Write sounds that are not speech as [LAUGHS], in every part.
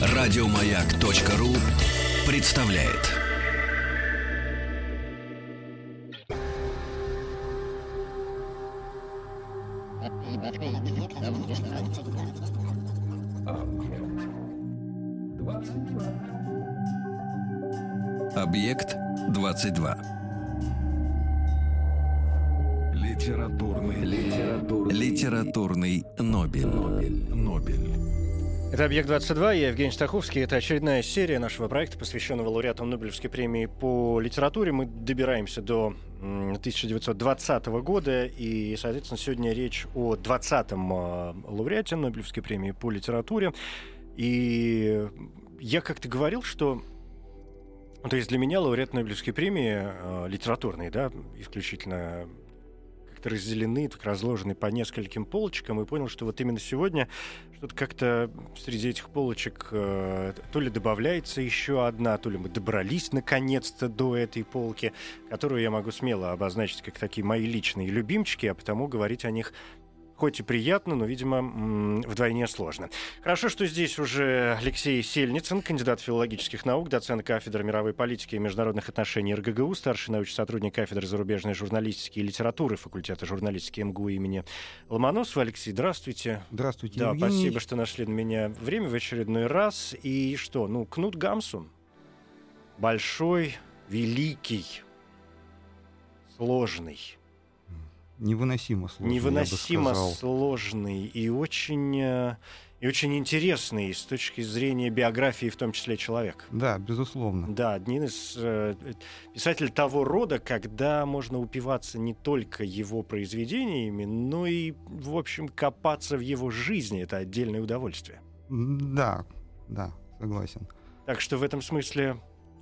Радиомаяк.ру представляет. Объект 22. Литературный, литературный, литературный Нобель. Нобель. Нобель. Это «Объект-22», я Евгений Стаховский. Это очередная серия нашего проекта, посвященного лауреатам Нобелевской премии по литературе. Мы добираемся до 1920 года, и, соответственно, сегодня речь о 20-м а, лауреате Нобелевской премии по литературе. И я как-то говорил, что то есть для меня лауреат Нобелевской премии э, литературный, да, исключительно как-то разделены, так разложены по нескольким полочкам, и понял, что вот именно сегодня что-то как-то среди этих полочек э, то ли добавляется еще одна, то ли мы добрались наконец-то до этой полки, которую я могу смело обозначить как такие мои личные любимчики, а потому говорить о них хоть и приятно, но, видимо, вдвойне сложно. Хорошо, что здесь уже Алексей Сельницын, кандидат филологических наук, доцент кафедры мировой политики и международных отношений РГГУ, старший научный сотрудник кафедры зарубежной журналистики и литературы факультета журналистики МГУ имени Ломоносова. Алексей, здравствуйте. Здравствуйте, Да, Евгений. спасибо, что нашли на меня время в очередной раз. И что, ну, Кнут Гамсун, большой, великий, сложный, Невыносимо сложно, невыносимо сложный и очень, э, и очень интересный с точки зрения биографии, в том числе человек. Да, безусловно. Да, один из э, писателей того рода, когда можно упиваться не только его произведениями, но и, в общем, копаться в его жизни. Это отдельное удовольствие. Да, да, согласен. Так что в этом смысле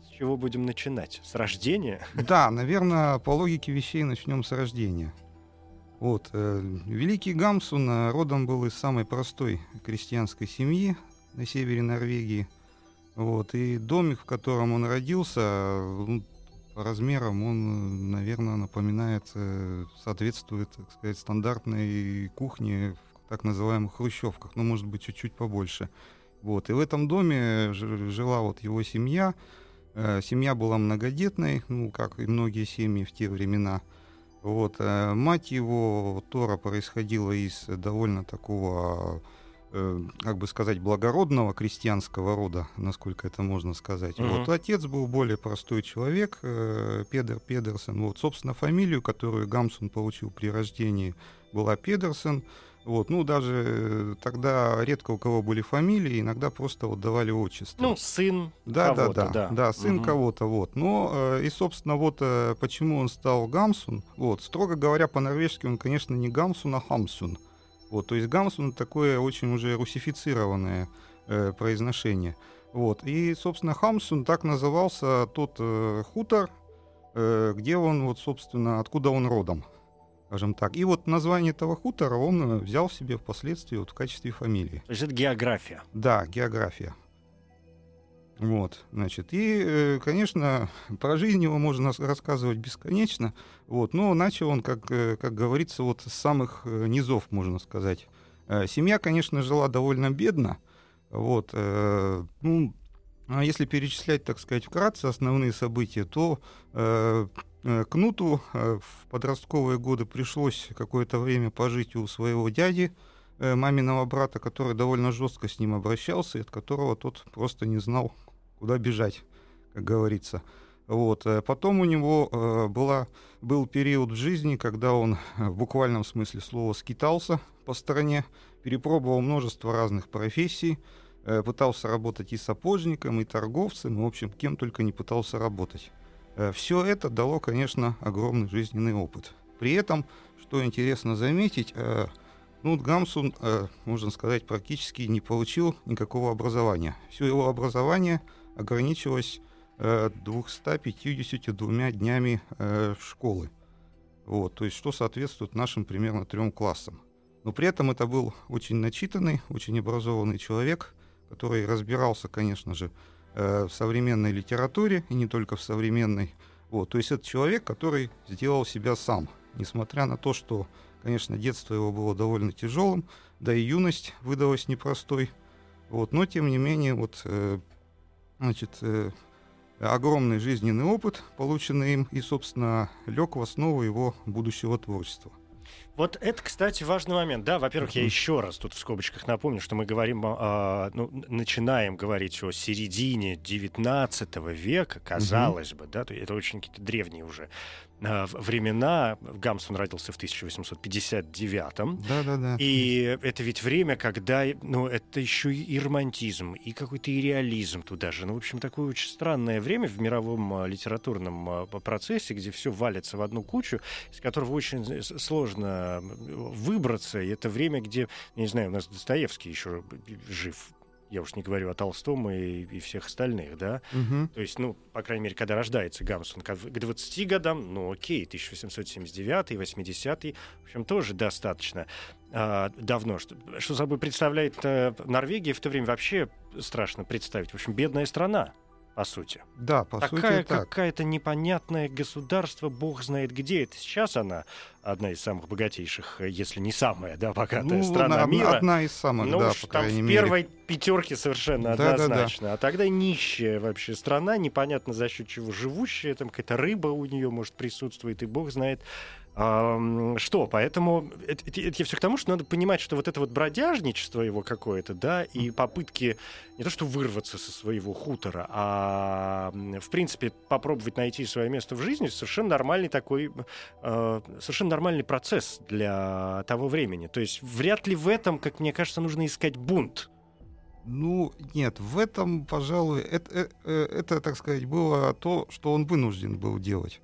с чего будем начинать? С рождения? Да, наверное, по логике вещей начнем с рождения. Вот, э, великий Гамсун э, родом был из самой простой крестьянской семьи на севере Норвегии. Вот, и домик, в котором он родился, э, ну, по размерам он, наверное, напоминает, э, соответствует, так сказать, стандартной кухне в так называемых хрущевках, ну, может быть, чуть-чуть побольше. Вот, и в этом доме жила вот его семья. Э, Семья была многодетной, ну, как и многие семьи в те времена. Вот, э, мать его, Тора, происходила из довольно такого, э, как бы сказать, благородного крестьянского рода, насколько это можно сказать. Мгм. Вот, отец был более простой человек, э, Педер Педерсон. Вот, собственно, фамилию, которую Гамсун получил при рождении, была Педерсон. Вот, ну, даже э, тогда редко у кого были фамилии, иногда просто вот давали отчество. Ну, сын Да, да, кого-то, да, да. да, сын Мгм. кого-то, вот. Но э, и, собственно, вот э, почему он стал Гамсун, вот, строго говоря, по-норвежски он, конечно, не Гамсун, а Хамсун. Вот, то есть Гамсун такое очень уже русифицированное э, произношение. Вот, и, собственно, Хамсун так назывался тот э, хутор, э, где он, вот, собственно, откуда он родом, скажем так. И вот название этого хутора он э, взял себе впоследствии вот в качестве фамилии. То есть это география. Да, география. Вот, значит, и, э, конечно, про жизнь его можно рас- рассказывать бесконечно, вот, но начал он, как, э, как говорится, вот с самых низов, можно сказать. Семья, конечно, жила довольно бедно, вот, ну, если перечислять, так сказать, вкратце основные события, то э, э, Кнуту э, в подростковые годы пришлось какое-то время пожить у своего дяди, э, маминого брата, который довольно жестко с ним обращался, и от которого тот просто не знал, куда бежать, как говорится. Вот. э, Потом у него э, была, был период в жизни, когда он в буквальном смысле слова скитался по стране, перепробовал множество разных профессий, пытался работать и сапожником, и торговцем, и, в общем, кем только не пытался работать. Все это дало, конечно, огромный жизненный опыт. При этом, что интересно заметить, э, ну, Гамсун, э, можно сказать, практически не получил никакого образования. Все его образование ограничилось э, 252 днями э, школы. Вот, то есть, что соответствует нашим примерно трем классам. Но при этом это был очень начитанный, очень образованный человек, который разбирался, конечно же, э, в современной литературе, и не только в современной. Вот, то есть это человек, который сделал себя сам, несмотря на то, что Конечно, детство его было довольно тяжелым, да и юность выдалась непростой. Вот, но, тем не менее, вот, э, значит, э, огромный жизненный опыт, полученный им, и, собственно, лег в основу его будущего творчества. Вот это, кстати, важный момент. Да, во-первых, я еще раз тут в скобочках напомню, что мы говорим, э, ну, начинаем говорить о середине 19 века, казалось бы, да, это очень какие-то древние уже времена. Гамсун родился в 1859-м. Да, да, да. И это ведь время, когда, ну, это еще и романтизм, и какой-то и реализм туда же. Ну, в общем, такое очень странное время в мировом а, литературном а, процессе, где все валится в одну кучу, из которого очень сложно выбраться. И это время, где, не знаю, у нас Достоевский еще жив я уж не говорю о Толстом и, и всех остальных, да. Угу. То есть, ну, по крайней мере, когда рождается Гамсун к 20 годам, ну, окей, 1879 80 в общем, тоже достаточно а, давно. Что, что собой представляет а, Норвегия в то время вообще страшно представить. В общем, бедная страна по сути. Да, по Такая сути так. какая-то непонятное государство, бог знает где. Это сейчас она одна из самых богатейших, если не самая, да, богатая ну, страна одна, мира. Одна из самых, ну, да, уж по там крайней в мере. первой пятерке совершенно Да, однозначно. А тогда нищая вообще страна, непонятно за счет чего живущая, там какая-то рыба у нее, может, присутствует, и бог знает. Что? Поэтому это, это, все к тому, что надо понимать, что вот это вот бродяжничество его какое-то, да, и попытки не то что вырваться со своего хутора, а в принципе попробовать найти свое место в жизни, совершенно нормальный такой, э, совершенно нормальный процесс для того времени. То есть вряд ли в этом, как мне кажется, нужно искать бунт. Ну, нет, в этом, пожалуй, это, это, э, это, так сказать, было то, что он вынужден был делать.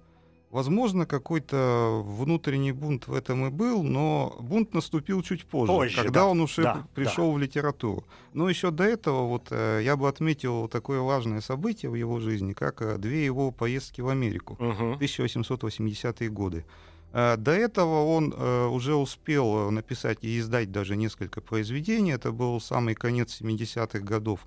Возможно, какой-то внутренний бунт в этом и был, но бунт наступил чуть позже, Позже, когда да, он уже да, пришел в литературу. Но еще до этого вот э, я бы отметил такое важное событие в его жизни, как э, две его поездки в Америку Мгм. 1880-е годы. Э, До этого он уже успел написать и издать даже несколько произведений. Это был самый конец 70-х годов.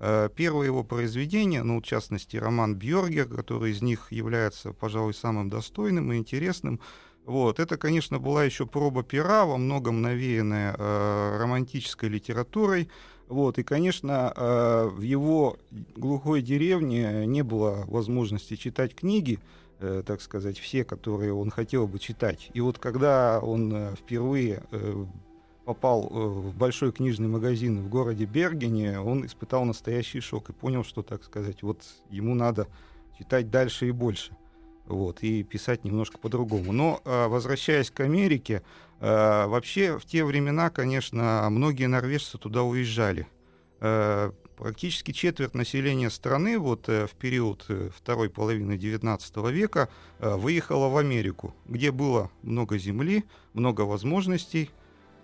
Э, Первое его произведение, ну, в частности, роман Бьоргер, который из них является, пожалуй, самым достойным и интересным, вот, это, конечно, была еще проба пера, во многом навеянная э, романтической литературой. Вот, и, конечно, э, в его глухой деревне не было возможности читать книги, э, так сказать, все, которые он хотел бы читать. И вот когда он э, впервые э, попал э, в большой книжный магазин в городе Бергене, он испытал настоящий шок и понял, что, так сказать, вот ему надо читать дальше и больше. Вот, и писать немножко по-другому. Но, э, возвращаясь к Америке, э, вообще в те времена, конечно, многие норвежцы туда уезжали. Практически четверть населения страны вот в период второй половины XIX века выехала в Америку, где было много земли, много возможностей.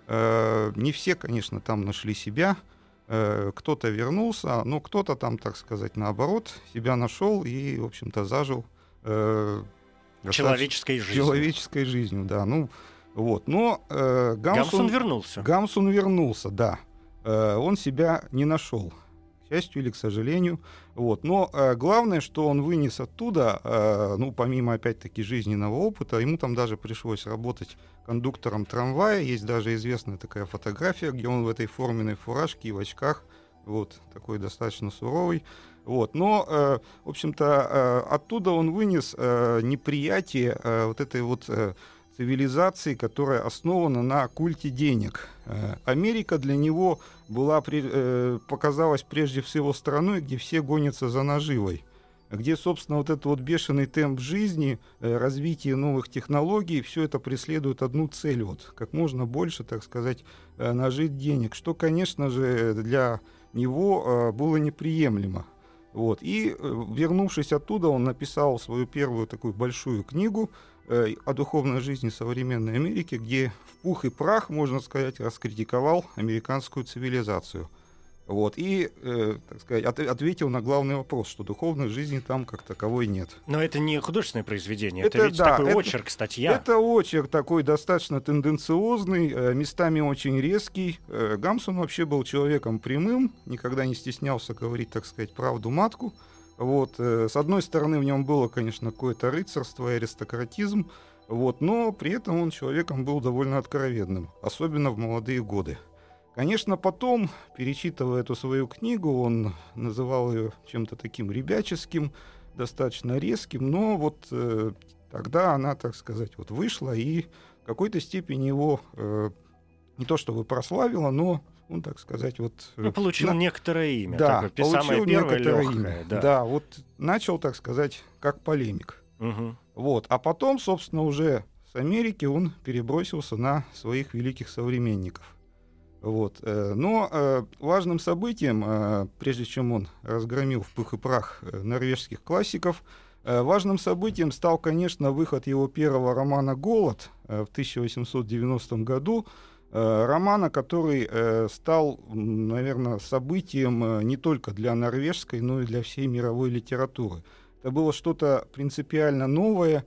Э, Не все, конечно, там нашли себя. Э, Кто-то вернулся, но кто-то там, так сказать, наоборот, себя нашел и, в общем-то, зажил э, Человеческой жизни. человеческой жизнью, да. Ну, вот. Но э, Гамсун Гамсун, вернулся. Гамсун вернулся, да. Э, он себя не нашел, к счастью или к сожалению. Вот. Но э, главное, что он вынес оттуда, э, ну, помимо, опять-таки, жизненного опыта, ему там даже пришлось работать кондуктором трамвая. Есть даже известная такая фотография, где он в этой форменной фуражке и в очках, вот, такой достаточно суровый. Вот. Но, э, в общем-то, э, оттуда он вынес э, неприятие э, вот этой вот э, цивилизации, которая основана на культе денег. Э, Америка для него была, э, показалась прежде всего страной, где все гонятся за наживой где, собственно, вот этот вот бешеный темп жизни, э, развитие новых технологий, все это преследует одну цель, вот, как можно больше, так сказать, нажить денег, что, конечно же, для него было неприемлемо. Вот. И, вернувшись оттуда, он написал свою первую такую большую книгу о духовной жизни современной Америки, где в пух и прах, можно сказать, раскритиковал американскую цивилизацию. Вот. И, э, так сказать, от- ответил на главный вопрос, что духовной жизни там как таковой нет. Но это не художественное произведение, это, Это ведь да, такой это- очерк, статья. Это очерк такой достаточно тенденциозный, э, местами очень резкий. Э, Гамсон вообще был человеком прямым, никогда не стеснялся говорить, так сказать, правду матку. Вот. э, С одной стороны, в нем было, конечно, какое-то рыцарство и аристократизм, Вот, но при этом он человеком был довольно откровенным, особенно в молодые годы. Конечно, потом, перечитывая эту свою книгу, он называл ее чем-то таким ребяческим, достаточно резким, но вот э, тогда она, так сказать, вот вышла и в какой-то степени его э, не то чтобы прославила, но он, так сказать, вот... Э, ну, получил на... некоторое имя. Да, такое, получил самое первое некоторое имя. Да. да, вот начал, так сказать, как полемик. Угу. Вот, а потом, собственно, уже с Америки он перебросился на своих великих современников. Вот. Э, но э, важным событием, прежде чем он разгромил в пух и прах норвежских классиков, важным событием стал, конечно, выход его первого романа «Голод» в 1890 году, романа, который стал, наверное, событием не только для норвежской, но и для всей мировой литературы. Это было что-то принципиально новое,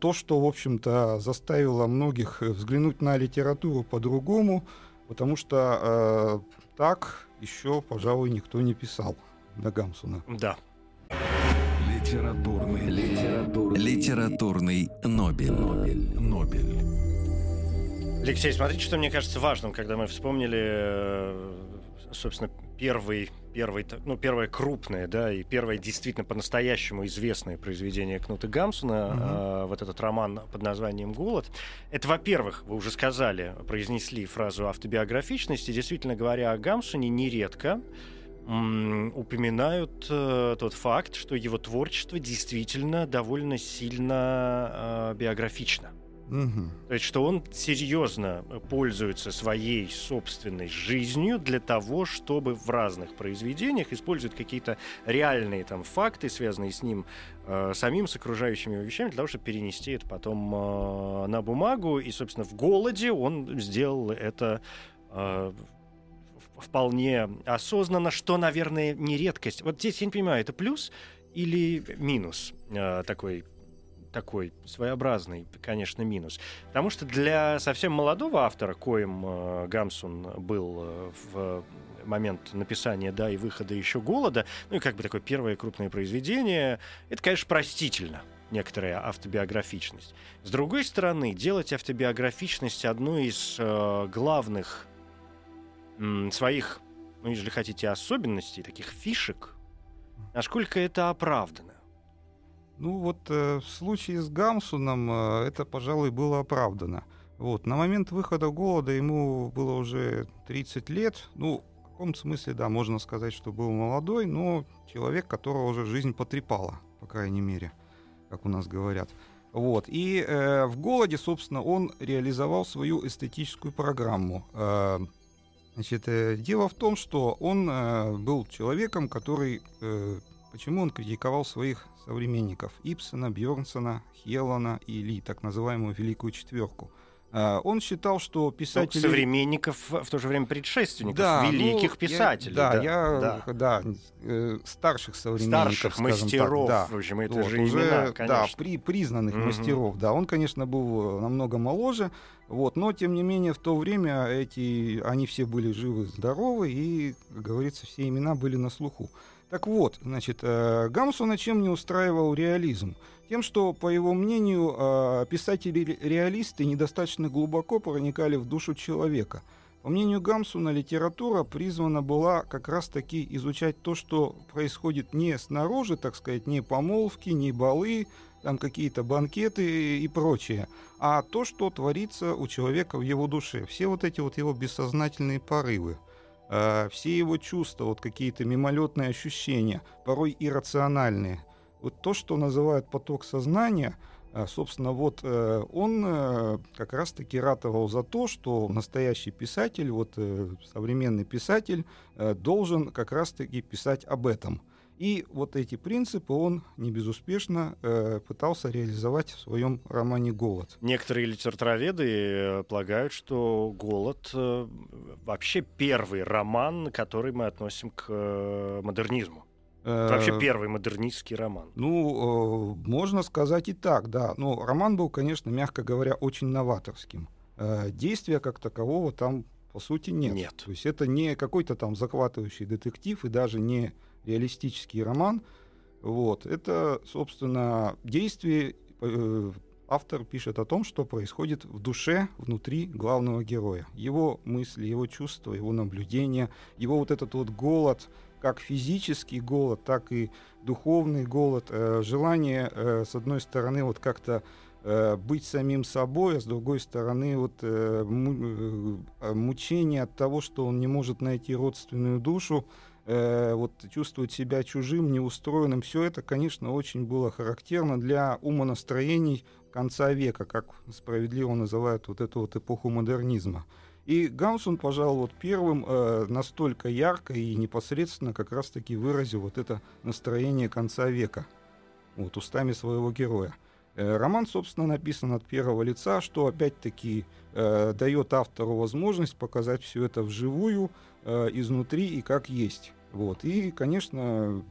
то, что, в общем-то, заставило многих э, взглянуть на литературу по-другому, потому что э, так еще, пожалуй, никто не писал до Гамсуна. Да. Литературный, литературный, литературный Нобель. Нобель. Нобель. Алексей, смотрите, что мне кажется важным, когда мы вспомнили, э, собственно, первый, первый, ну, первое крупное, да, и первое действительно по-настоящему известное произведение Кнута Гамсуна, mm-hmm. э, вот этот роман под названием «Голод». Это, во-первых, вы уже сказали, произнесли фразу автобиографичности. Действительно говоря о Гамсуне, нередко упоминают э, тот факт, что его творчество действительно довольно сильно э, биографично. Угу. То есть, что он серьезно пользуется своей собственной жизнью для того, чтобы в разных произведениях использовать какие-то реальные там факты, связанные с ним э, самим, с окружающими вещами, для того, чтобы перенести это потом э, на бумагу. И, собственно, в голоде он сделал это э, вполне осознанно, что, наверное, не редкость. Вот здесь я не понимаю, это плюс или минус э, такой такой своеобразный, конечно, минус. Потому что для совсем молодого автора, коим э, Гамсун был э, в момент написания, да, и выхода еще «Голода», ну и как бы такое первое крупное произведение, это, конечно, простительно некоторая автобиографичность. С другой стороны, делать автобиографичность одной из э, главных м, своих, ну, если хотите, особенностей, таких фишек, насколько это оправдано? Ну вот э, в случае с Гамсуном э, это, пожалуй, было оправдано. Вот. На момент выхода голода ему было уже 30 лет. Ну, в каком смысле, да, можно сказать, что был молодой, но человек, которого уже жизнь потрепала, по крайней мере, как у нас говорят. Вот. И э, в голоде, собственно, он реализовал свою эстетическую программу. Э, значит, э, дело в том, что он э, был человеком, который э, Почему он критиковал своих современников Ипсона, Бьорнсона, Хеллана и Ли, так называемую Великую Четверку? А, он считал, что писатели... Ну, современников, в то же время предшественников, да, великих ну, писателей. Я, да, да, я, да, да э, старших современников, Старших мастеров, так, да. в общем, это вот, же уже, имена, конечно. Да, при, признанных угу. мастеров, да. Он, конечно, был намного моложе, вот, но, тем не менее, в то время эти, они все были живы, здоровы, и, как говорится, все имена были на слуху. Так вот, значит, э, Гамсуна чем не устраивал реализм? Тем, что, по его мнению, э, писатели-реалисты недостаточно глубоко проникали в душу человека. По мнению Гамсуна, литература призвана была как раз-таки изучать то, что происходит не снаружи, так сказать, не помолвки, не балы, там какие-то банкеты и прочее, а то, что творится у человека в его душе. Все вот эти вот его бессознательные порывы. А, все его чувства, вот какие-то мимолетные ощущения, порой иррациональные. Вот то, что называют поток сознания, а, собственно, вот э, он э, как раз-таки ратовал за то, что настоящий писатель, вот э, современный писатель, должен как раз-таки писать об этом – и вот эти принципы он не безуспешно э, пытался реализовать в своем романе «Голод». Некоторые литературоведы э, полагают, что «Голод» э, вообще первый роман, который мы относим к э, модернизму. Это вообще э, первый модернистский роман. Ну, э, можно сказать и так, да. Но роман был, конечно, мягко говоря, очень новаторским. Э, действия как такового там, по сути, нет. Нет. То есть это не какой-то там захватывающий детектив и даже не реалистический роман. Вот. Это, собственно, действие э, автор пишет о том, что происходит в душе внутри главного героя. Его мысли, его чувства, его наблюдения, его вот этот вот голод, как физический голод, так и духовный голод, э, желание, э, с одной стороны, вот как-то быть самим собой, а с другой стороны, вот му, мучение от того, что он не может найти родственную душу, э, вот чувствовать себя чужим, неустроенным, все это, конечно, очень было характерно для умонастроений конца века, как справедливо называют вот эту вот эпоху модернизма. И Гамсун, пожалуй, вот первым э, настолько ярко и непосредственно как раз-таки выразил вот это настроение конца века вот, устами своего героя. Э, роман, собственно, написан от первого лица, что опять-таки э, дает автору возможность показать все это вживую, э, изнутри и как есть. Вот. И, конечно,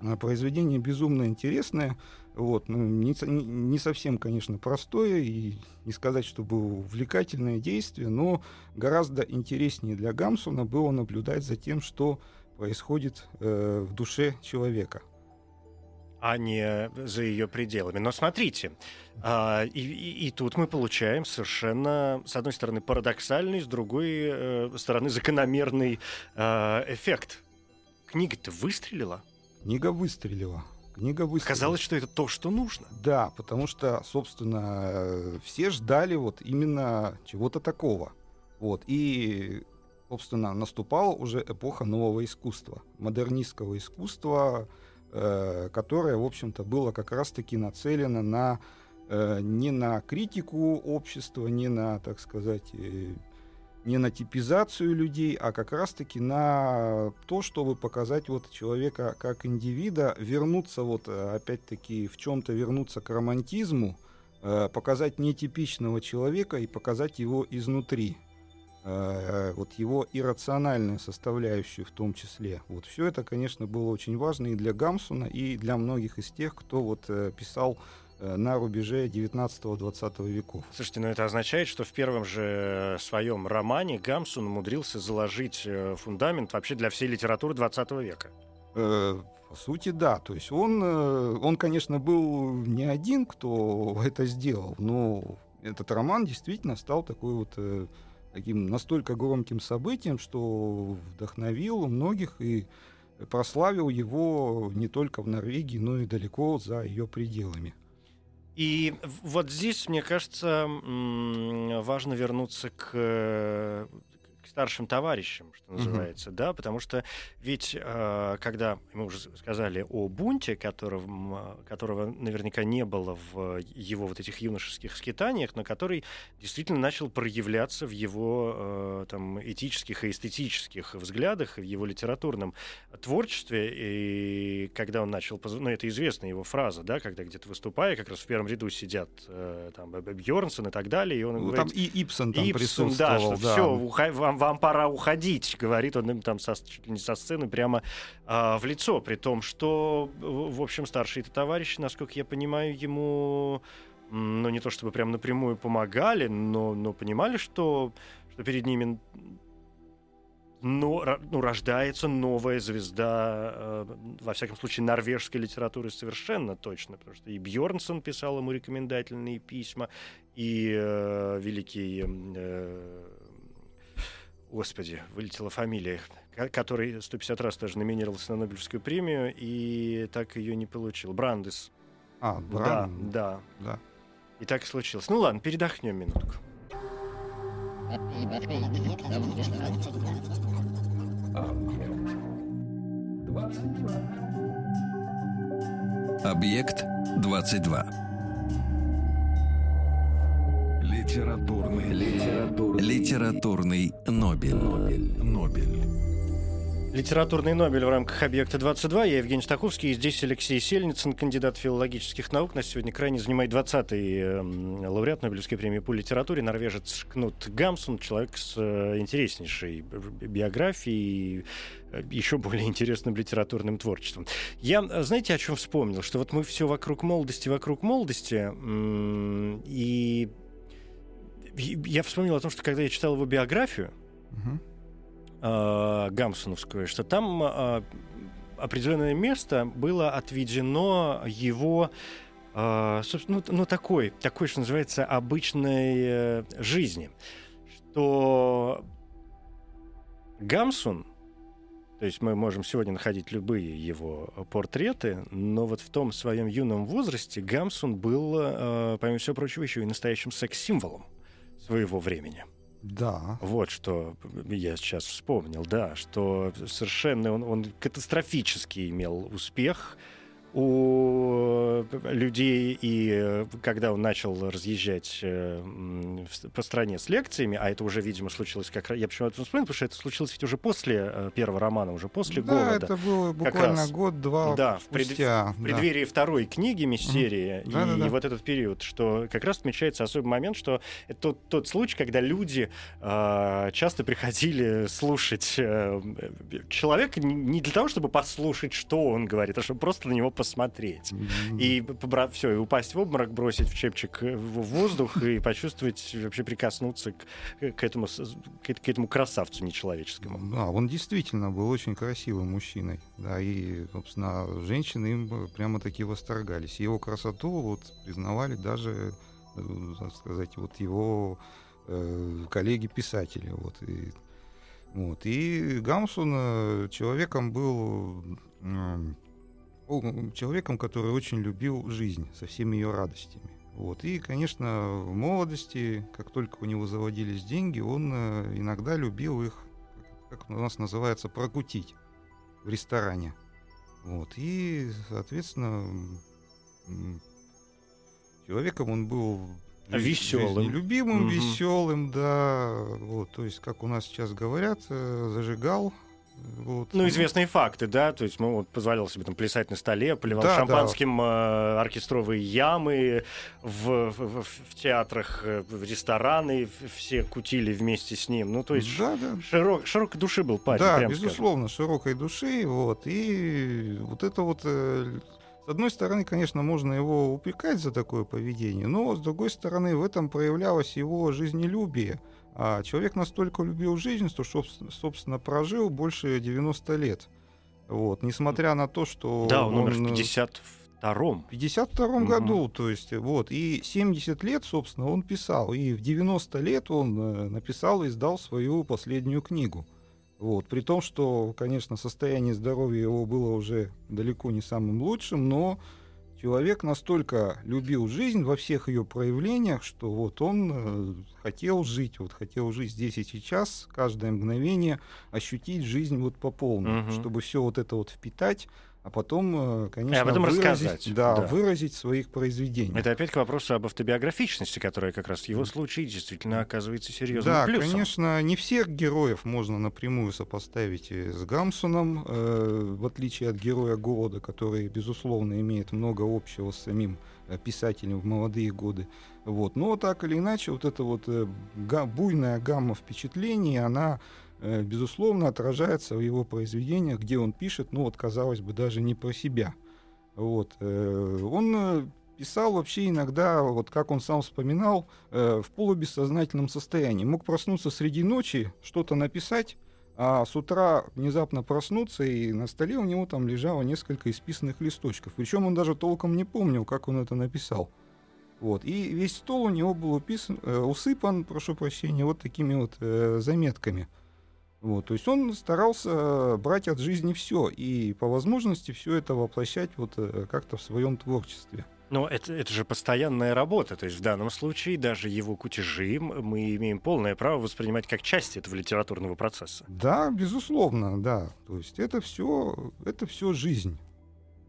э, произведение безумно интересное. Вот, ну, не, не совсем, конечно, простое, и не сказать, чтобы увлекательное действие, но гораздо интереснее для Гамсона было наблюдать за тем, что происходит э, в душе человека а не за ее пределами. Но смотрите, а, и, и, и тут мы получаем совершенно, с одной стороны, парадоксальный, с другой э, стороны, закономерный э, эффект. Книга-то выстрелила. Книга выстрелила. Книга выстрелила. Казалось, что это то, что нужно. Да, потому что, собственно, все ждали вот именно чего-то такого. Вот. И, собственно, наступала уже эпоха нового искусства, модернистского искусства, э, которое, в общем-то, было как раз-таки нацелено на э, не на критику общества, не на, так сказать, э, не на типизацию людей, а как раз-таки на то, чтобы показать вот человека как индивида, вернуться вот э, опять-таки в чем-то вернуться к романтизму, э, показать нетипичного человека и показать его изнутри, э, вот его иррациональную составляющую в том числе. Вот все это, конечно, было очень важно и для Гамсуна, и для многих из тех, кто вот писал на рубеже 19-20 веков. Слушайте, ну это означает, что в первом же своем романе Гамсун умудрился заложить э, фундамент вообще для всей литературы 20 века. Э, по сути, да. То есть он, он, конечно, был не один, кто [LAUGHS] это сделал, но этот роман действительно стал такой вот таким настолько громким событием, что вдохновил многих и прославил его не только в Норвегии, но и далеко за ее пределами. И вот здесь, мне кажется, важно вернуться к старшим товарищам, что называется, uh-huh. да, потому что ведь, э, когда мы уже сказали о бунте, которого, которого наверняка не было в его вот этих юношеских скитаниях, но который действительно начал проявляться в его э, там этических и эстетических взглядах, в его литературном творчестве, и когда он начал, ну это известная его фраза, да, когда где-то выступая, как раз в первом ряду сидят э, там Бьорнсон и так далее, и он ну, говорит, там и Ипсон там Ипсон, присутствовал, да, что да. все, вам, вам пора уходить, говорит он им там со, не со сцены прямо а, в лицо, при том, что, в общем, старшие это товарищи, насколько я понимаю, ему, ну, не то чтобы прям напрямую помогали, но, но понимали, что, что перед ними но, ну, рождается новая звезда, э, во всяком случае, норвежской литературы совершенно точно, потому что и Бьорнсон писал ему рекомендательные письма, и э, великий э, Господи, вылетела фамилия, который 150 раз тоже номинировался на Нобелевскую премию и так ее не получил. Брандес. А, Бранд. Да, да. да. И так и случилось. Ну ладно, передохнем минутку. Объект 22. Литературный, литературный, литературный Нобель. Нобель. Нобель. Литературный Нобель в рамках «Объекта 22». Я Евгений Стаховский, и здесь Алексей Сельницын, кандидат филологических наук. Нас сегодня крайне занимает 20-й э, лауреат Нобелевской премии по литературе, норвежец Кнут Гамсун, человек с э, интереснейшей биографией, э, еще более интересным литературным творчеством. Я, знаете, о чем вспомнил? Что вот мы все вокруг молодости, вокруг молодости, и я вспомнил о том, что когда я читал его биографию, угу. Гамсоновскую, что там э, определенное место было отведено его э, собственно, ну, ну такой, такой, что называется, обычной э, жизни, что Гамсун, то есть мы можем сегодня находить любые его портреты, но вот в том своем юном возрасте Гамсун был, помимо всего прочего, еще и настоящим секс-символом своего времени. Да. Вот что я сейчас вспомнил, да, что совершенно он, он катастрофически имел успех у людей, и э, когда он начал разъезжать э, по стране с лекциями, а это уже, видимо, случилось как раз... Я почему это вспомнил, потому что это случилось ведь уже после э, первого романа, уже после да, голода. это было буквально год-два да, спустя. В, преддверии да. второй книги «Мистерия», mm-hmm. и, да, да, да. и вот этот период, что как раз отмечается особый момент, что это тот, тот случай, когда люди э, часто приходили слушать э, человека не для того, чтобы послушать, что он говорит, а чтобы просто на него посмотреть. Mm-hmm. И побра- все, и упасть в обморок, бросить в чепчик в воздух и почувствовать, вообще прикоснуться к, к, этому, к, этому красавцу нечеловеческому. Да, он действительно был очень красивым мужчиной. Да, и, собственно, женщины им прямо-таки восторгались. Его красоту вот признавали даже, э, так сказать, вот его э, коллеги-писатели. Вот, и, вот. и Гамсун э, человеком был человеком, который очень любил жизнь со всеми ее радостями. Вот. И, конечно, в молодости, как только у него заводились деньги, он э, иногда любил их, как у нас называется, прокутить в ресторане. Вот. И, соответственно, человеком он был веселым, любимым, угу. веселым, да. Вот, то есть, как у нас сейчас говорят, э, зажигал вот. Ну, известные факты, да, то есть мы вот позволял себе там плясать на столе, поливал да, шампанским да. Э, оркестровые ямы в, в, в театрах, э, в рестораны, все кутили вместе с ним. Ну, то есть да, да. Широк, широкой души был парень. Да, безусловно, скажем. широкой души, вот, и вот это вот... Э, с одной стороны, конечно, можно его упрекать за такое поведение, но с другой стороны, в этом проявлялось его жизнелюбие. А человек настолько любил жизнь, что, собственно, прожил больше 90 лет. Вот, несмотря на то, что... Да, он, он умер в 52-м. В 52-м угу. году, то есть, вот, и 70 лет, собственно, он писал, и в 90 лет он э, написал и издал свою последнюю книгу. Вот, при том, что, конечно, состояние здоровья его было уже далеко не самым лучшим, но человек настолько любил жизнь во всех ее проявлениях, что вот он э, хотел жить, вот хотел жить здесь и сейчас, каждое мгновение ощутить жизнь вот по полной, угу. чтобы все вот это вот впитать а потом, э, конечно, об этом выразить, рассказать. Да, да, выразить своих произведениях. Это опять к вопросу об автобиографичности, которая как раз в его случае действительно оказывается серьезным да, плюсом. конечно, не всех героев можно напрямую сопоставить с Гамсуном, э, в отличие от героя голода, который, безусловно, имеет много общего с самим э, писателем в молодые годы. Вот. Но так или иначе, вот эта вот э, буйная гамма впечатлений, она Э, безусловно, отражается в его произведениях, где он пишет, ну вот, казалось бы, даже не про себя. Вот. Э, он э, писал вообще иногда, вот как он сам вспоминал, в полубессознательном состоянии. Мог проснуться среди ночи, что-то написать, а с утра внезапно проснуться, и на столе у него там лежало несколько исписанных листочков. Причем он даже толком не помнил, как он это написал. Вот. И весь стол у него был уписан, э, усыпан, прошу прощения, вот такими вот э, заметками. Вот, то есть он старался брать от жизни все и по возможности все это воплощать вот э, как-то в своем творчестве. Но это, это же постоянная работа. То есть в данном случае даже его кутежи мы имеем полное право воспринимать как часть этого литературного процесса. Да, безусловно, да. То есть это все, это все жизнь.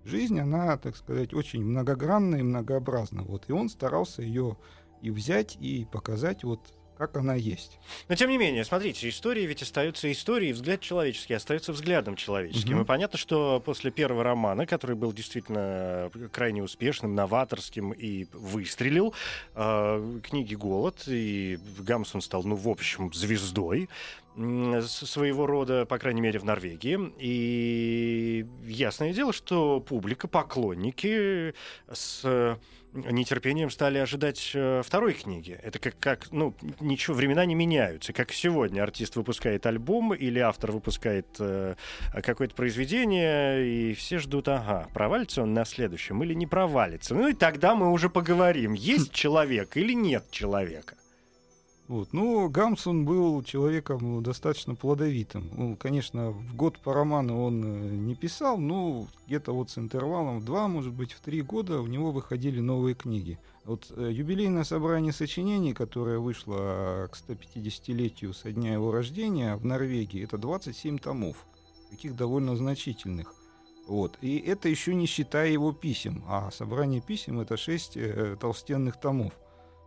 Жизнь, она, так сказать, очень многогранная и многообразна. Вот, и он старался ее и взять, и показать вот как она есть. Но тем не менее, смотрите, истории ведь остаются историей, взгляд человеческий остается взглядом человеческим. Угу. И понятно, что после первого романа, который был действительно крайне успешным, новаторским и выстрелил, э, книги «Голод», и Гамсун стал, ну, в общем, звездой своего рода, по крайней мере, в Норвегии. И ясное дело, что публика, поклонники с нетерпением стали ожидать э, второй книги. Это как, как, ну, ничего, времена не меняются. Как сегодня артист выпускает альбом или автор выпускает э, какое-то произведение, и все ждут, ага, провалится он на следующем или не провалится. Ну и тогда мы уже поговорим, есть [LAUGHS] человек или нет человека. Вот. Ну, Гамсун был человеком ну, достаточно плодовитым. Ну, конечно, в год по роману он э, не писал, но где-то вот с интервалом в два, может быть, в три года у него выходили новые книги. Вот э, юбилейное собрание сочинений, которое вышло а, к 150-летию со дня его рождения в Норвегии, это 27 томов, таких довольно значительных. Вот. И это еще не считая его писем, а собрание писем это 6 э, толстенных томов.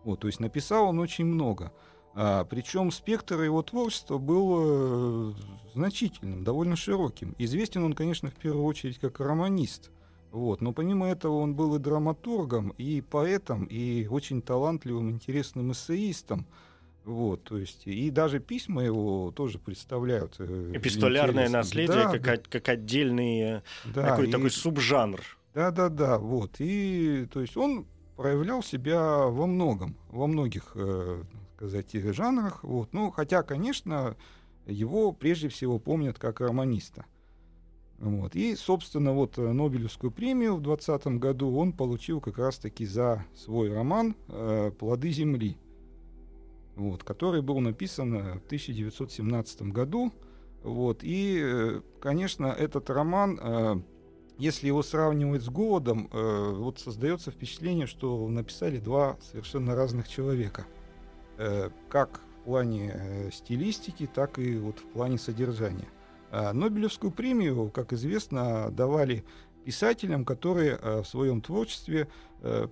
Вот, то есть написал он очень много. А, причем спектр его творчества был э, значительным, довольно широким. Известен он, конечно, в первую очередь как романист. Вот. Но помимо этого он был и драматургом, и поэтом, и очень талантливым, интересным эссеистом. Вот, то есть, и даже письма его тоже представляют. Эпистолярное наследие, да, как, да. как отдельный э, да, такой, и, такой субжанр. Да, да, да. Вот. И то есть он проявлял себя во многом, во многих э, сказать, жанрах. Вот. Ну, хотя, конечно, его прежде всего помнят как романиста. Вот. И, собственно, вот э, Нобелевскую премию в 2020 году он получил как раз-таки за свой роман э, «Плоды земли», вот, который был написан в 1917 году. Вот. И, э, конечно, этот роман, э, если его сравнивать с «Голодом», э, вот создается впечатление, что написали два совершенно разных человека – Э, как в плане э, стилистики, так и вот в плане содержания. А Нобелевскую премию, как известно, давали писателям, которые э, в своем творчестве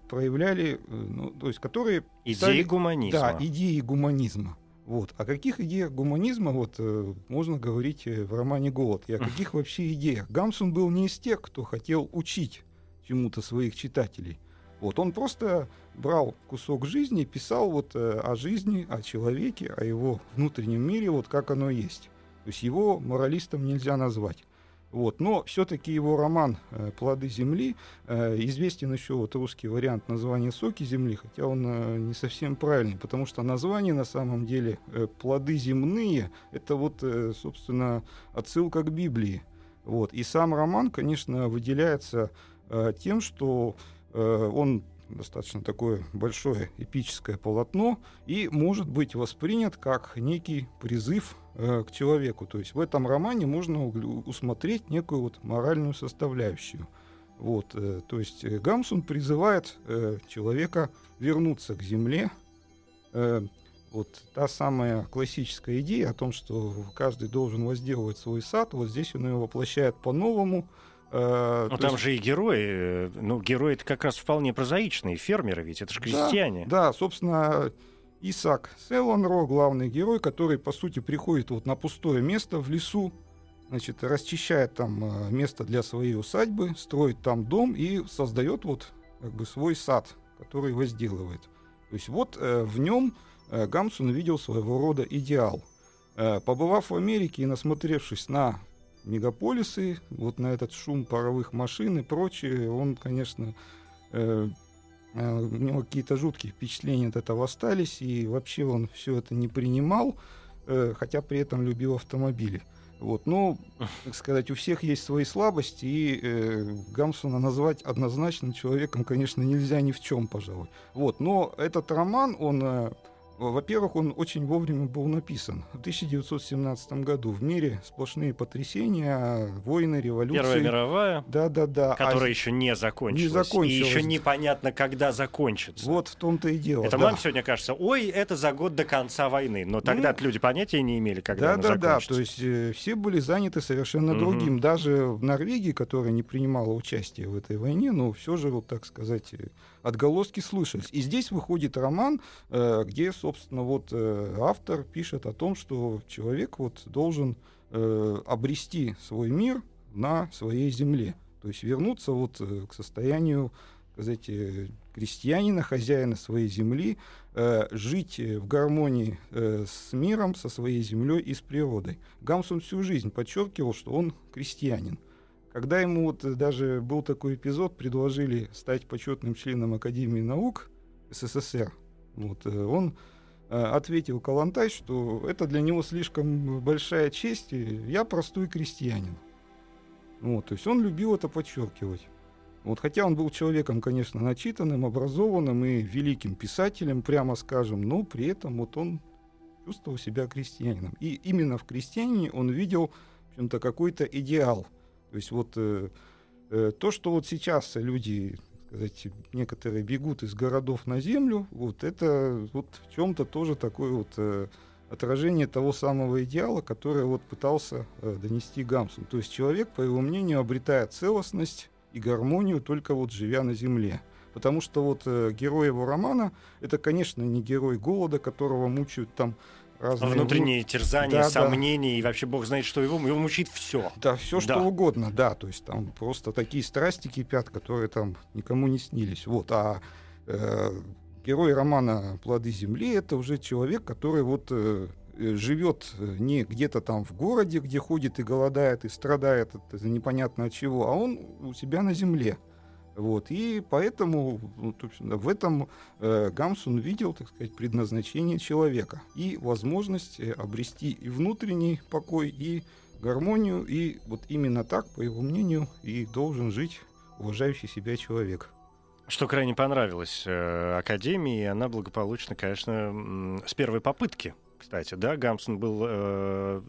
проявляли, ну, то есть которые идеи писали, гуманизма. Да, идеи гуманизма. Вот. О каких идеях гуманизма вот, можно говорить в романе «Голод»? И о каких вообще идеях? Гамсун был не из тех, кто хотел учить чему-то своих читателей. Вот он просто брал кусок жизни, писал вот э, о жизни, о человеке, о его внутреннем мире, вот как оно есть. То есть его моралистом нельзя назвать. Вот. Но все-таки его роман э, «Плоды земли» э, известен еще вот русский вариант названия «Соки земли», хотя он э, не совсем правильный, потому что название на самом деле «Плоды земные» — это вот, собственно, отсылка к Библии. Вот. И сам роман, конечно, выделяется тем, что он достаточно такое большое эпическое полотно и может быть воспринят как некий призыв э, к человеку. То есть в этом романе можно усмотреть некую вот моральную составляющую. Вот, э, то есть э, Гамсун призывает э, человека вернуться к земле. Э, вот та самая классическая идея о том, что каждый должен возделывать свой сад, вот здесь он ее воплощает по-новому – Э, ну там есть... же и герои, э, ну герои это как раз вполне прозаичные, фермеры ведь, это же крестьяне. Да, да собственно, Исаак Селанро, главный герой, который, по сути, приходит вот на пустое место в лесу, значит, расчищает там э, место для своей усадьбы, строит там дом и создает вот как бы свой сад, который возделывает. То есть вот э, в нем э, Гамсун видел своего рода идеал. Э, побывав в Америке и насмотревшись на мегаполисы, вот на этот шум паровых машин и прочее, он, конечно, э, э, у него какие-то жуткие впечатления от этого остались, и вообще он все это не принимал, э, хотя при этом любил автомобили. Вот, но, [LAUGHS] так сказать, у всех есть свои слабости, и э, Гамсона назвать однозначным человеком, конечно, нельзя ни в чем, пожалуй. Вот, но этот роман, он э, во-первых, он очень вовремя был написан. В 1917 году в мире сплошные потрясения, войны, революции. Первая мировая. Да, да, да. Которая а еще не закончилась. Не закончилась. И еще непонятно, когда закончится. Вот в том-то и дело. Это да. нам сегодня кажется, ой, это за год до конца войны. Но тогда ну, люди понятия не имели, когда да, она да, закончится. Да, то есть э, все были заняты совершенно угу. другим. Даже в Норвегии, которая не принимала участие в этой войне, но все же, вот так сказать, э, отголоски слышались. И здесь выходит роман, э, где, собственно, вот э, автор пишет о том, что человек вот должен э, обрести свой мир на своей земле. То есть вернуться вот к состоянию, сказать, крестьянина, хозяина своей земли, жить в гармонии с миром, со своей землей и с природой. Гамсун всю жизнь подчеркивал, что он крестьянин. Когда ему вот даже был такой эпизод, предложили стать почетным членом Академии наук СССР, вот, э, он э, ответил Калантай, что это для него слишком большая честь, и я простой крестьянин. Вот, то есть он любил это подчеркивать. Вот, хотя он был человеком, конечно, начитанным, образованным и великим писателем, прямо скажем, но при этом вот он чувствовал себя крестьянином. И именно в крестьянине он видел в общем-то, какой-то идеал. То есть вот э, э, то, что вот сейчас люди, сказать, некоторые бегут из городов на землю, вот это вот в чем-то тоже такое вот э, отражение того самого идеала, который вот пытался э, донести Гамсун. То есть человек, по его мнению, обретает целостность и гармонию только вот живя на земле. Потому что вот э, герой его романа это, конечно, не герой голода, которого мучают там разные... Внутренние терзания, да, сомнения, да. и вообще бог знает, что его, его мучит все. Да, все что да. угодно, да, то есть там просто такие страсти кипят, которые там никому не снились. Вот, а э, герой романа «Плоды земли» — это уже человек, который вот э, живет не где-то там в городе, где ходит и голодает, и страдает от непонятно от чего, а он у себя на земле. Вот, и поэтому ну, в этом э, Гамсун видел, так сказать, предназначение человека и возможность э, обрести и внутренний покой, и гармонию, и вот именно так, по его мнению, и должен жить уважающий себя человек. Что крайне понравилось э, Академии, она благополучно, конечно, с первой попытки кстати, да, Гамсон был э,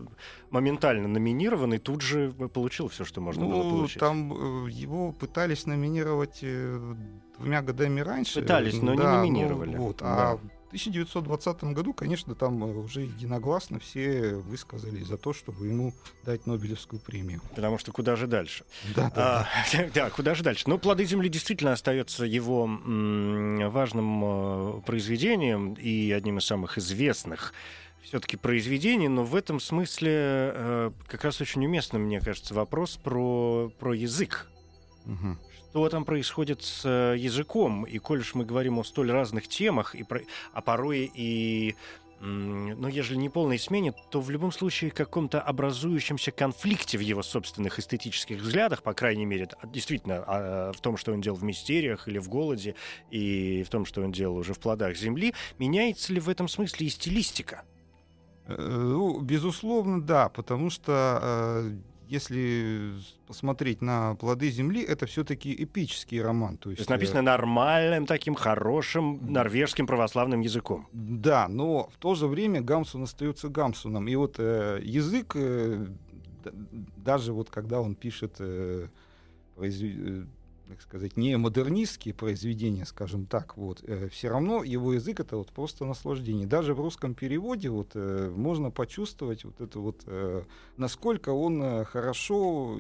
моментально номинирован и тут же получил все, что можно ну, было получить. Там э, его пытались номинировать э, двумя годами раньше. Пытались, но да, не номинировали. Ну, вот, да. А 1920 году, конечно, там э, уже единогласно все высказались за то, чтобы ему дать Нобелевскую премию. Потому что куда же дальше? Да, да, а, да. [LAUGHS] да куда же дальше? Но «Плоды земли» действительно остается его м- важным э, произведением и одним из самых известных все-таки произведений, но в этом смысле э, как раз очень уместным, мне кажется, вопрос про, про язык. Угу что там происходит с э, языком. И коль уж мы говорим о столь разных темах, и про, а порой и но ежели не полной смене, то в любом случае каком-то образующемся конфликте в его собственных эстетических взглядах, по крайней мере, действительно а, в том, что он делал в «Мистериях» или в «Голоде», и в том, что он делал уже в «Плодах земли», меняется ли в этом смысле и стилистика? Э, ну, безусловно, да, потому что э, если посмотреть на «Плоды земли», это все-таки эпический роман. То есть, то есть написано э, нормальным, таким хорошим норвежским православным языком. Да, но в то же время Гамсун остается Гамсуном. И вот э, язык, э, даже вот когда он пишет э, произвед э, так сказать, не модернистские произведения, скажем так, вот, э, все равно его язык это вот просто наслаждение. Даже в русском переводе вот э, можно почувствовать вот это вот, э, насколько он э, хорошо,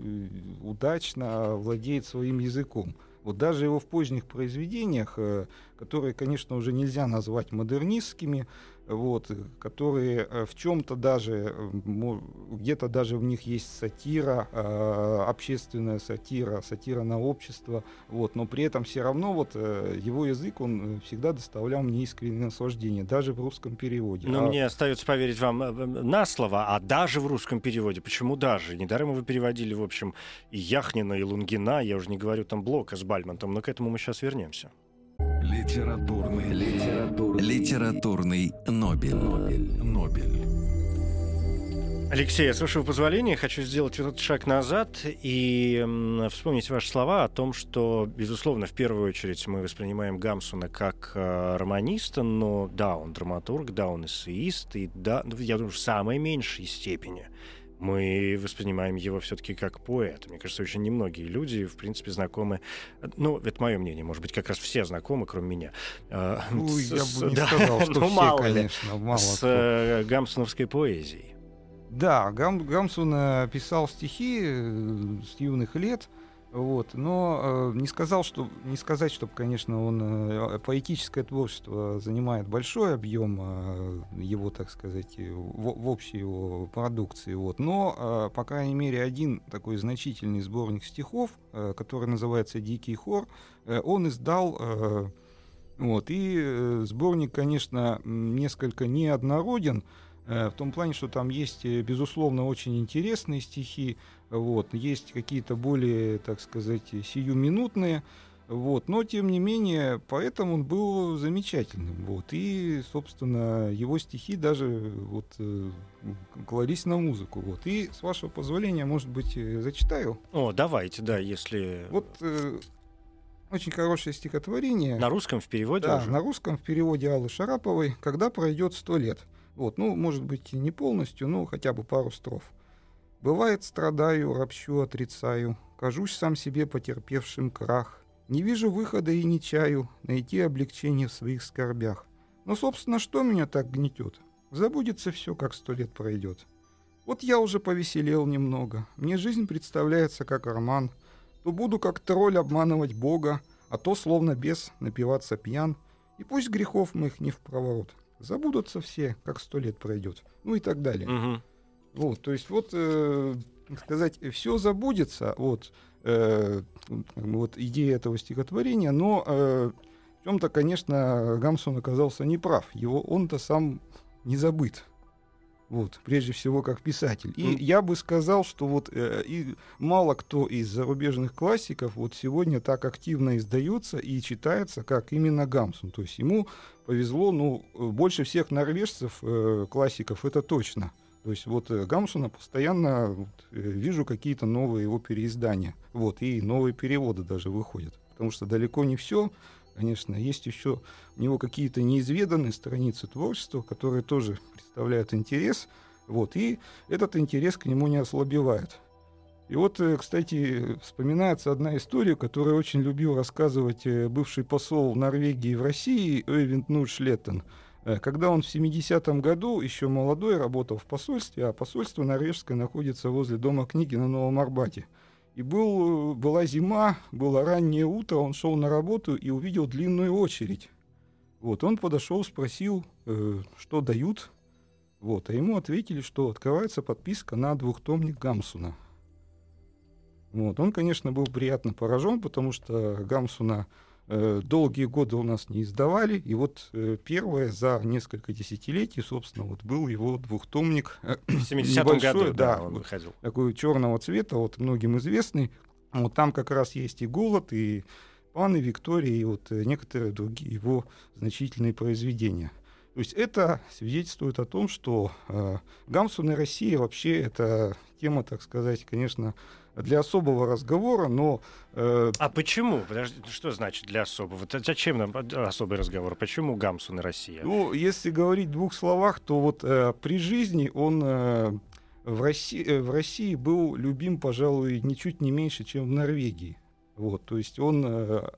удачно владеет своим языком. Вот даже его в поздних произведениях, э, которые, конечно, уже нельзя назвать модернистскими, вот, которые э, в чем-то даже, э, где-то даже в них есть сатира, э, общественная сатира, сатира на общество, вот, но при этом все равно вот его язык, он всегда доставлял мне искреннее наслаждение, даже в русском переводе. Но а... мне остается поверить вам на слово, а даже в русском переводе. Почему даже? Недаром вы переводили, в общем, и Яхнина, и Лунгина, я уже не говорю там Блока с Бальмонтом, но к этому мы сейчас вернемся. Литературный, литературный, литературный Нобель. Нобель. Нобель. Алексей, я с вашего позволения хочу сделать этот шаг назад и вспомнить ваши слова о том, что, безусловно, в первую очередь мы воспринимаем Гамсуна как э, романиста, но да, он драматург, да, он эссеист, и да, я думаю, в самой меньшей степени мы воспринимаем его все-таки как поэт. Мне кажется, очень немногие люди, в принципе, знакомы. Ну, это мое мнение, может быть, как раз все знакомы, кроме меня. А, ну, с, я бы не да, сказал, [LAUGHS] что ну, все, мало конечно, мало С кто. Э, гамсуновской поэзией. Да, Гам, Гамсун писал стихи э, с юных лет. Вот. Но э, не, сказал, что, не сказать, чтобы, конечно, он э, поэтическое творчество занимает большой объем э, его, так сказать, в, в общей его продукции. Вот. Но, э, по крайней мере, один такой значительный сборник стихов, э, который называется «Дикий хор», э, он издал... Э, вот. И э, сборник, конечно, несколько неоднороден, Э, в том плане, что там есть, э, безусловно, очень интересные стихи, вот, есть какие-то более, так сказать, сиюминутные, вот, но, тем не менее, поэтому он был замечательным. Вот, и, собственно, его стихи даже вот, э, клались на музыку. Вот. И, с вашего позволения, может быть, зачитаю. О, давайте, да, если... Вот э, очень хорошее стихотворение. На русском в переводе Да, уже? на русском в переводе Аллы Шараповой «Когда пройдет сто лет». Вот, ну, может быть, не полностью, но хотя бы пару строф. «Бывает, страдаю, ропщу, отрицаю, кажусь сам себе потерпевшим крах. Не вижу выхода и не чаю найти облегчение в своих скорбях. Но, собственно, что меня так гнетет? Забудется все, как сто лет пройдет. Вот я уже повеселел немного. Мне жизнь представляется как роман. То буду как тролль обманывать Бога, а то словно бес напиваться пьян. И пусть грехов моих не в проворот. Забудутся все, как сто лет пройдет. Ну и так далее. Мгм. Вот, то есть вот, э, сказать, все забудется, вот, э, вот идея этого стихотворения, но э, в чем-то, конечно, Гамсон оказался неправ. Его он-то сам не забыт. Вот, прежде всего, как писатель. И я бы сказал, что вот э, и мало кто из зарубежных классиков вот сегодня так активно издается и читается, как именно Гамсун. То есть ему повезло, ну, больше всех норвежцев, э, классиков, это точно. То есть вот э, Гамсуна постоянно вот, э, вижу какие-то новые его переиздания. Вот, и новые переводы даже выходят. Потому что далеко не все, конечно, есть еще у него какие-то неизведанные страницы творчества, которые тоже представляют интерес. Вот, и этот интерес к нему не ослабевает. И вот, э, кстати, вспоминается одна история, которую очень любил рассказывать бывший посол Норвегии в России Эйвинд Нуршлеттен. Э, Когда он в 70-м году, еще молодой, работал в посольстве, а посольство норвежское находится возле Дома книги на Новом Арбате. И был, была зима, было раннее утро, он шел на работу и увидел длинную очередь. Вот, он подошел, спросил, э, что дают. Вот, а ему ответили, что открывается подписка на двухтомник Гамсуна. Вот, он, конечно, был приятно поражен, потому что Гамсуна э, долгие годы у нас не издавали, и вот э, первое за несколько десятилетий, собственно, вот был его двухтомник. э, В [CLEARS THROAT] 70-м небольшой, году, да, да, он вот выходил. такой черного цвета, вот многим известный. Вот там как раз есть и голод, и паны Виктории, и вот э, некоторые другие его значительные произведения. То есть это свидетельствует о том, что э, Гамсун и Россия вообще это тема, так сказать, конечно, для особого разговора, но э, А почему? Подожди, что значит для особого? Зачем нам э, особый разговор? Почему Гамсун и Россия? Ну, если говорить в двух словах, то вот э, при жизни он э, в, России, э, в России был любим, пожалуй, ничуть не меньше, чем в Норвегии. Вот, то есть он э,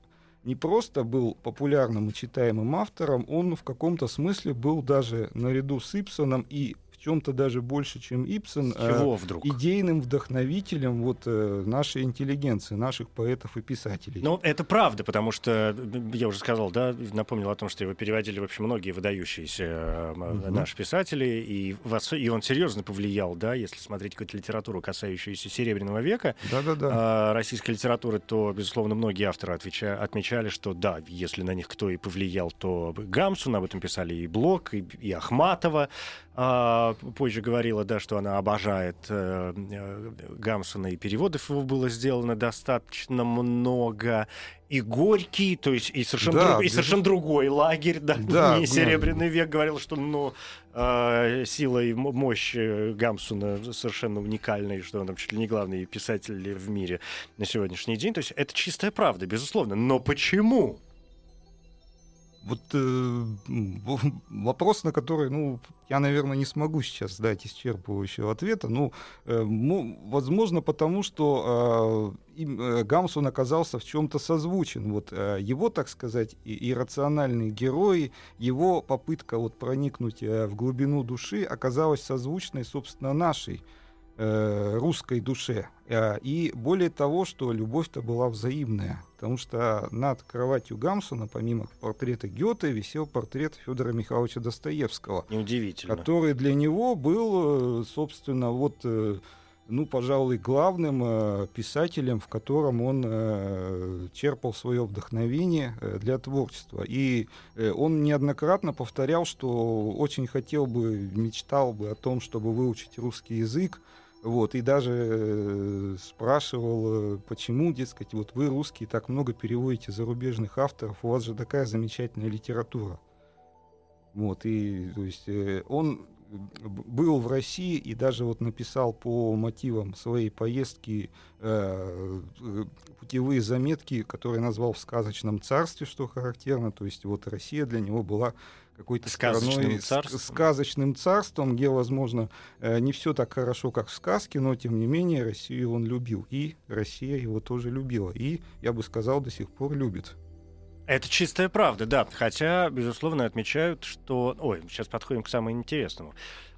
не просто был популярным и читаемым автором, он в каком-то смысле был даже наряду с Ипсоном и чем-то даже больше, чем Ипсон, С э, чего вдруг? идейным вдохновителем вот, э, нашей интеллигенции, наших поэтов и писателей. Ну, это правда, потому что, э, я уже сказал, да, напомнил о том, что его переводили вообще многие выдающиеся Мгм. наши писатели, и, в ос- и он серьезно повлиял, да, если смотреть какую-то литературу, касающуюся Серебряного века, Да-да-да. а, российской литературы, то, безусловно, многие авторы отвеча- отмечали, что да, если на них кто и повлиял, то Гамсун, об этом писали и Блок, и, и Ахматова. а, позже говорила, да, что она обожает э, э, Гамсуна, и переводов его было сделано достаточно много. И Горький, то есть и совершенно, Да, друг- и совершенно другой лагерь, да, Да, не Серебряный век, говорил, что ну, э, сила и мощь э, Гамсуна совершенно уникальна, и что он там чуть ли не главный писатель в мире на сегодняшний день. То есть это чистая правда, безусловно. Но почему? Вот э, [LAUGHS] вопрос, на который, ну, я, наверное, не смогу сейчас дать исчерпывающего ответа. Ну, э, мо- возможно, потому что э, им, э, Гамсун оказался в чем-то созвучен. Вот э, его, так сказать, иррациональные герои, его попытка вот проникнуть э, в глубину души оказалась созвучной, собственно, нашей э, русской душе. Э, И более того, что любовь-то была взаимная, потому что над кроватью Гамсона, помимо портрета Гёте, висел портрет Федора Михайловича Достоевского, Неудивительно. который для него был, э, собственно, вот э, ну, пожалуй, главным писателем, в котором он черпал свое вдохновение для творчества. И он неоднократно повторял, что очень хотел бы, мечтал бы о том, чтобы выучить русский язык. Вот, и даже э, спрашивал, почему, дескать, вот вы, русские, так много переводите зарубежных авторов, у вас же такая замечательная литература. Вот, и то есть, э, он был в России и даже вот написал по мотивам своей поездки э, э, путевые заметки, которые назвал в сказочном царстве, что характерно. То есть вот Россия для него была какой-то сказочным царством. сказочным царством, где, возможно, э, не все так хорошо, как в сказке, но тем не менее Россию он любил. И Россия его тоже любила. И, я бы сказал, до сих пор любит. Это чистая правда, да. Хотя, безусловно, отмечают, что... Ой, сейчас подходим к самому интересному.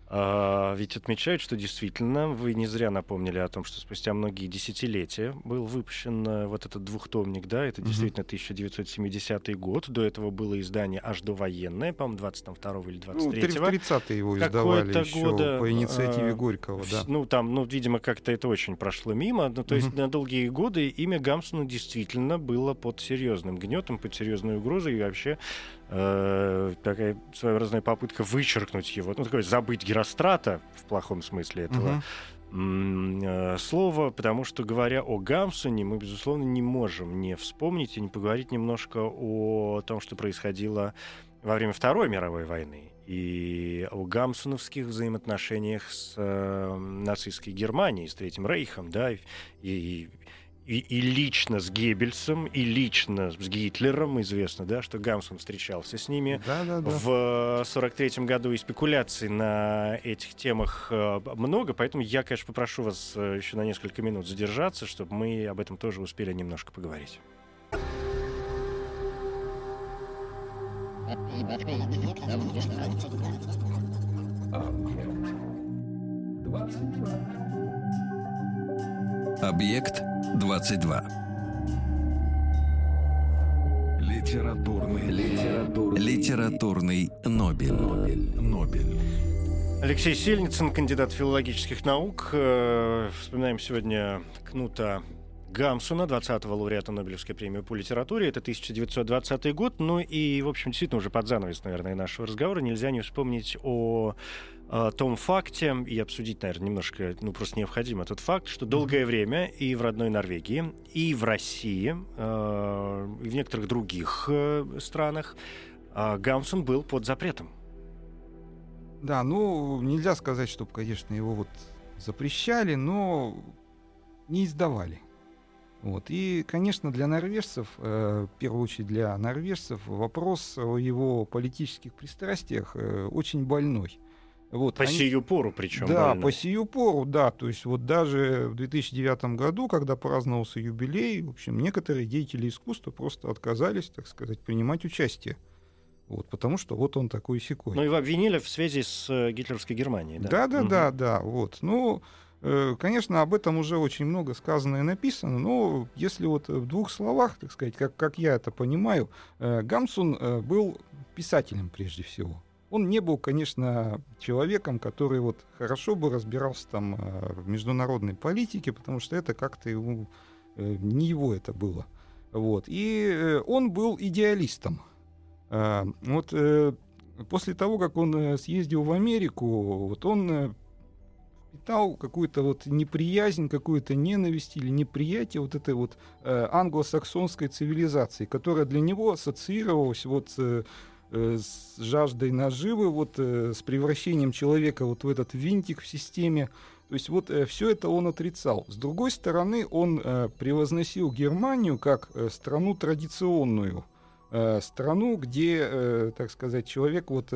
А, ведь отмечают, что действительно вы не зря напомнили о том, что спустя многие десятилетия был выпущен э, вот этот двухтомник, да, это действительно 1970 год. До этого было издание аж до военное, по-моему, 22 или 23 Ну, 30-е его издавали еще года, по инициативе а, Горького, да. Ну, там, ну, видимо, как-то это очень прошло мимо. Ну, то mm-hmm. есть на долгие годы имя Гамсона действительно было под серьезным гнетом, под серьезной угрозой и вообще э, такая своеобразная попытка вычеркнуть его, ну, такой забыть Герострата в плохом смысле этого uh-huh. слова, потому что, говоря о Гамсоне, мы, безусловно, не можем не вспомнить и не поговорить немножко о том, что происходило во время Второй мировой войны и о гамсуновских взаимоотношениях с э, нацистской Германией, с Третьим Рейхом, да, и, и и, и лично с Геббельсом, и лично с Гитлером. Известно, да, что Гамсун встречался с ними да, да, да. в 43 году. И спекуляций на этих темах э, много, поэтому я, конечно, попрошу вас э, еще на несколько минут задержаться, чтобы мы об этом тоже успели немножко поговорить. Объект 22. Литературный, литературный, литературный Нобель. Нобель. Нобель. Алексей Сельницын, кандидат филологических наук. Э, вспоминаем сегодня Кнута Гамсуна, 20-го лауреата Нобелевской премии по литературе. Это 1920 год. Ну и, в общем, действительно, уже под занавес, наверное, нашего разговора нельзя не вспомнить о о том факте и обсудить, наверное, немножко, ну, просто необходимо тот факт, что долгое время и в родной Норвегии, и в России, э, и в некоторых других э, странах э, Гамсун был под запретом. Да, ну, нельзя сказать, чтобы, конечно, его вот запрещали, но не издавали. Вот. И, конечно, для норвежцев, э, в первую очередь для норвежцев, вопрос о его политических пристрастиях э, очень больной. Вот, по они... сию пору причем. Да, больно. по сию пору, да. То есть вот даже в 2009 году, когда праздновался юбилей, в общем, некоторые деятели искусства просто отказались, так сказать, принимать участие. Вот, потому что вот он такой секой. Ну, его обвинили в связи с э, гитлеровской Германией, да? Да, да, угу. да, да. Вот. Ну, э, конечно, об этом уже очень много сказано и написано, но если вот в двух словах, так сказать, как, как я это понимаю, э, Гамсун был писателем прежде всего. Он не был, конечно, человеком, который вот хорошо бы разбирался там э, в международной политике, потому что это как-то ему э, не его это было. Вот. И э, он был идеалистом. Вот после того, как он съездил в Америку, вот он питал какую-то вот неприязнь, какую-то ненависть или неприятие вот этой вот англосаксонской цивилизации, которая для него ассоциировалась вот с с жаждой наживы, вот э, с превращением человека вот в этот винтик в системе. То есть вот э, все это он отрицал. С другой стороны, он превозносил Германию как страну традиционную, страну, где, так сказать, человек вот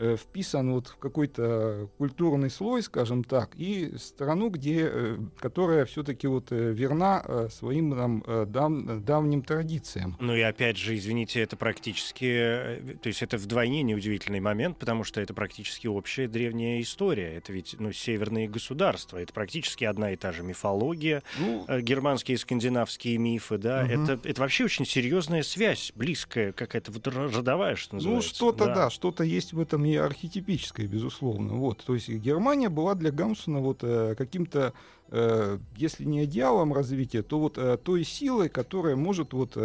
Э, вписан вот в какой-то культурный слой, скажем так, и страну, где, э, которая все-таки вот э, верна своим там, дав, давним традициям. Ну и опять же, извините, это практически, то есть это вдвойне неудивительный момент, потому что это практически общая древняя история. Это ведь ну, северные государства, это практически одна и та же мифология, ну, германские и скандинавские мифы, да, угу. это, это вообще очень серьезная связь, близкая, какая-то вот родовая, что ну, называется. Ну что-то, да, да что-то есть в этом и архетипической, безусловно. Вот, то есть Германия была для Гамсуна вот э, каким-то, э, если не идеалом развития, то вот э, той силой, которая может вот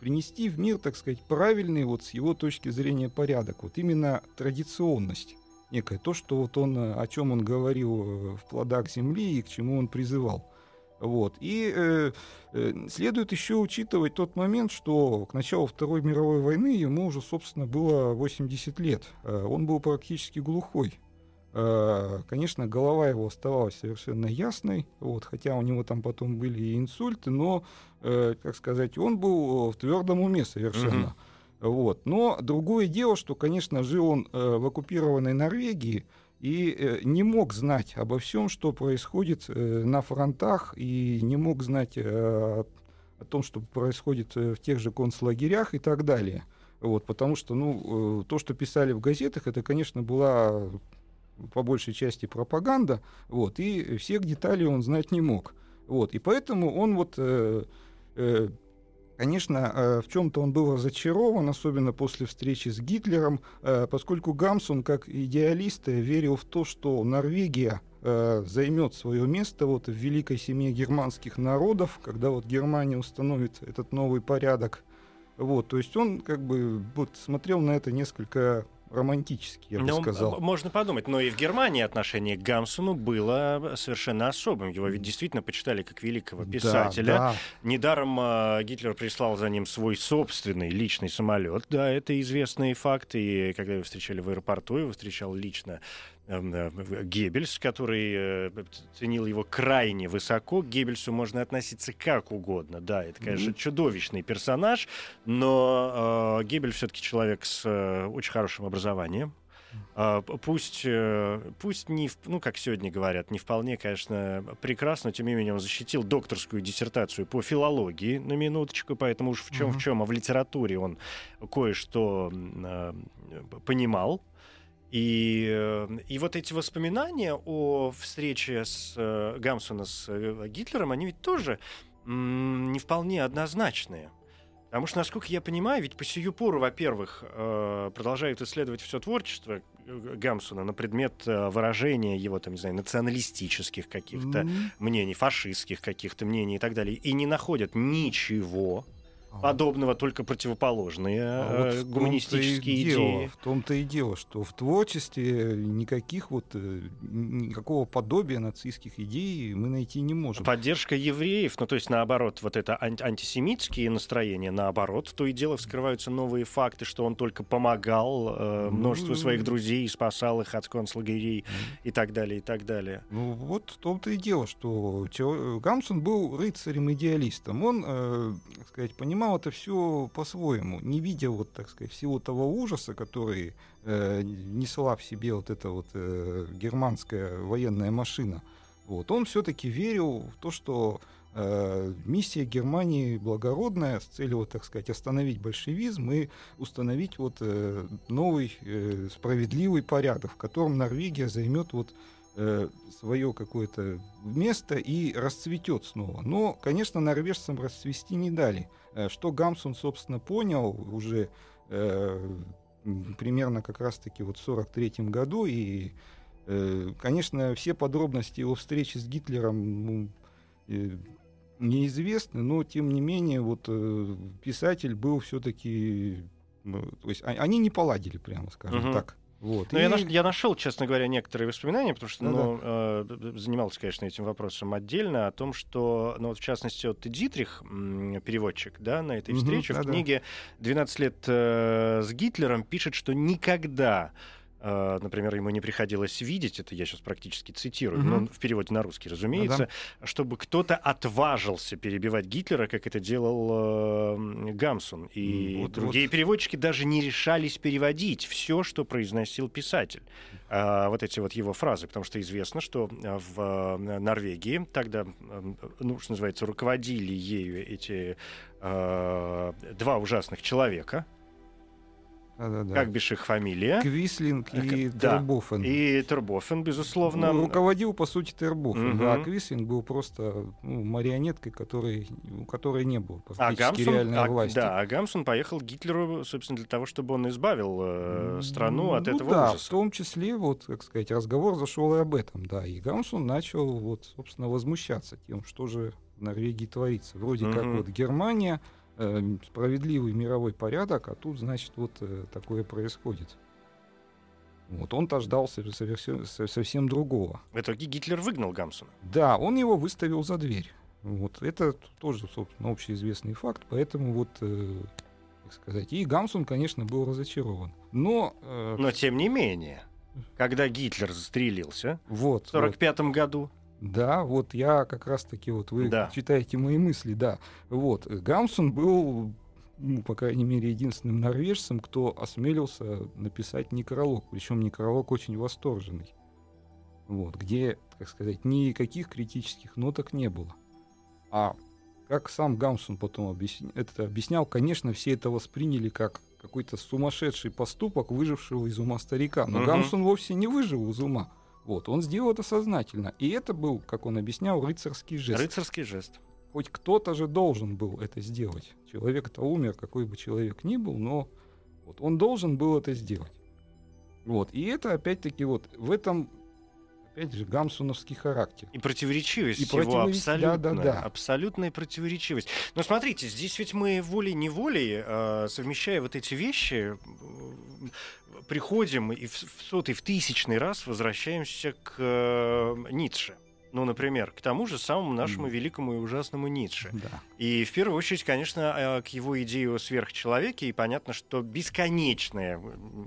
принести в мир, так сказать, правильный вот с его точки зрения порядок. Вот именно традиционность некое, то, что вот он, о чем он говорил в плодах земли и к чему он призывал. Вот. И э, э, следует еще учитывать тот момент, что к началу Второй мировой войны ему уже, собственно, было 80 лет. Э, он был практически глухой. Э, конечно, голова его оставалась совершенно ясной, вот, хотя у него там потом были и инсульты, но, э, как сказать, он был в твердом уме совершенно. Mm-hmm. Вот. Но другое дело, что, конечно, жил он э, в оккупированной Норвегии, и э, не мог знать обо всем, что происходит э, на фронтах, и не мог знать э, о том, что происходит в тех же концлагерях и так далее. Вот, потому что ну, то, что писали в газетах, это, конечно, была по большей части пропаганда, вот, и всех деталей он знать не мог. Вот, и поэтому он вот э, э, Конечно, э, в чем-то он был разочарован, особенно после встречи с Гитлером, э, поскольку Гамсун, как идеалист, верил в то, что Норвегия э, займет свое место вот в великой семье германских народов, когда вот Германия установит этот новый порядок. Вот, то есть он как бы вот смотрел на это несколько романтический, я бы ну, сказал. Можно подумать, но и в Германии отношение к Гамсуну было совершенно особым. Его ведь действительно почитали как великого писателя. Да, да. Недаром э, Гитлер прислал за ним свой собственный личный самолет. Да, это известные факты. И когда его встречали в аэропорту, его встречал лично Геббельс, который э, ценил его крайне высоко. К Геббельсу можно относиться как угодно. Да, это, конечно, mm-hmm. чудовищный персонаж, но э, Геббель все-таки человек с э, очень хорошим образованием. Uh, пусть, uh, пусть не, ну, как сегодня говорят, не вполне, конечно, прекрасно, но тем не менее он защитил докторскую диссертацию по филологии на минуточку, поэтому уж в чем uh-huh. в чем, а в литературе он кое-что uh, понимал. И, э, и вот эти воспоминания о встрече с э, Гамсуна с э, Гитлером, они ведь тоже не вполне однозначные. Потому что, насколько я понимаю, ведь по сию пору, во-первых, продолжают исследовать все творчество Гамсуна на предмет выражения его, там, не знаю, националистических каких-то mm-hmm. мнений, фашистских каких-то мнений и так далее, и не находят ничего подобного, только противоположные а вот э, гуманистические идеи. Дело, в том-то и дело, что в творчестве никаких вот э, никакого подобия нацистских идей мы найти не можем. Поддержка евреев, ну то есть наоборот, вот это антисемитские настроения, наоборот, то и дело вскрываются новые факты, что он только помогал э, ну, множеству ну, своих друзей, спасал их от концлагерей ну, и так далее, и так далее. Ну вот в том-то и дело, что Гамсун был рыцарем-идеалистом. Он, э, так сказать, понимал, воспринимал это все по-своему, не видя вот, так сказать, всего того ужаса, который э, несла в себе вот эта вот э, германская военная машина. Вот. Он все-таки верил в то, что э, миссия Германии благородная с целью, вот, так сказать, остановить большевизм и установить вот э, новый э, справедливый порядок, в котором Норвегия займет вот э, свое какое-то место и расцветет снова. Но, конечно, норвежцам расцвести не дали. Э, что Гамсун, собственно, понял уже э, примерно как раз-таки вот в 43 году, и, э, конечно, все подробности его встречи с Гитлером ну, э, неизвестны, но, тем не менее, вот э, писатель был все-таки... Ну, то есть они не поладили, прямо скажем угу. так. Вот. Но и... я, наш, я нашел, честно говоря, некоторые воспоминания, потому что ну, ну, э, занимался, конечно, этим вопросом отдельно, о том, что, ну, вот, в частности, вот Дитрих, переводчик, да, на этой встрече, угу, в да, книге «12 лет э, с Гитлером» пишет, что никогда например, ему не приходилось видеть, это я сейчас практически цитирую, угу. но в переводе на русский, разумеется, да. чтобы кто-то отважился перебивать Гитлера, как это делал э, Гамсун. И вот, другие вот. переводчики даже не решались переводить все, что произносил писатель. Э, вот эти вот его фразы, потому что известно, что в э, Норвегии тогда, ну, что называется, руководили ею эти э, два ужасных человека, Да-да-да. как бишь их фамилия. Квислинг и Да. Тербофен. И Тербофен, безусловно. Ну, руководил, по сути, Тербофен. Да, Мгм. Квислинг был просто ну, марионеткой, которой, у которой не было А практически Гамсун, реальной а- власти. да, а Гамсун поехал к Гитлеру, собственно, для того, чтобы он избавил э, страну от Ну этого да, ужаса. в том числе, вот, как сказать, разговор зашел и об этом, да. И Гамсун начал, вот, собственно, возмущаться тем, что же в Норвегии творится. Вроде как Мгм. вот Германия, э, справедливый мировой порядок, а тут, значит, вот э, такое происходит. Вот он-то ждал сове- соверсе- со- совсем другого. В итоге Гитлер выгнал Гамсуна. Да, он его выставил за дверь. Вот это тоже, собственно, общеизвестный факт, поэтому вот, э, как сказать, и Гамсун, конечно, был разочарован. Но, э, Но тем не менее, когда Гитлер застрелился вот, в вот, 1945 году, да, вот я как раз-таки вот вы Да. читаете мои мысли, да. Вот э, Гамсун был, ну, по крайней мере, единственным норвежцем, кто осмелился написать некролог, причем некролог очень восторженный. Вот, где, так сказать, никаких критических ноток не было. А как сам Гамсун потом объясня- это объяснял, конечно, все это восприняли как какой-то сумасшедший поступок выжившего из ума старика. Но Мгм. Гамсун вовсе не выжил из ума. Вот, он сделал это сознательно. И это был, как он объяснял, рыцарский жест. рыцарский жест. Хоть кто-то же должен был это сделать. Человек-то умер, какой бы человек ни был, но вот он должен был это сделать. Вот. И это, опять-таки, вот в этом, опять же, гамсуновский характер. И противоречивость И его противоречи- абсолютная. да-да-да. Абсолютная противоречивость. Но смотрите, здесь ведь мы волей-неволей, э, совмещая вот эти вещи, э, приходим и в, в сотый, в тысячный раз возвращаемся к э, Ницше. Ну, например, к тому же самому нашему великому и ужасному Ницше. Да. И в первую очередь, конечно, э, к его идее о сверхчеловеке. И понятно, что бесконечное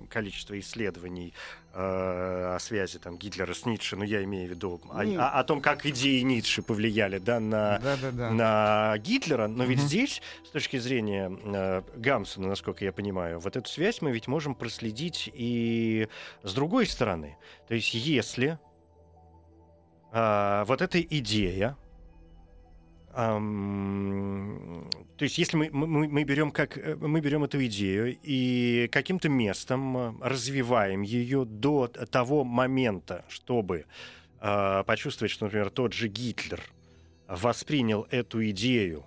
количество исследований о связи там, Гитлера с Ницше, ну я имею в виду о, о- о том, как идеи Ницше повлияли да, на, Да-да-да. на Гитлера. Но ведь здесь, с точки зрения э, Гамсона, насколько я понимаю, вот эту связь мы ведь можем проследить и с другой стороны. То есть если а, вот эта идея, то есть если мы, мы, мы берем как э, мы берем эту идею и каким-то местом э, развиваем ее до того момента, чтобы э, почувствовать, что, например, тот же Гитлер воспринял эту идею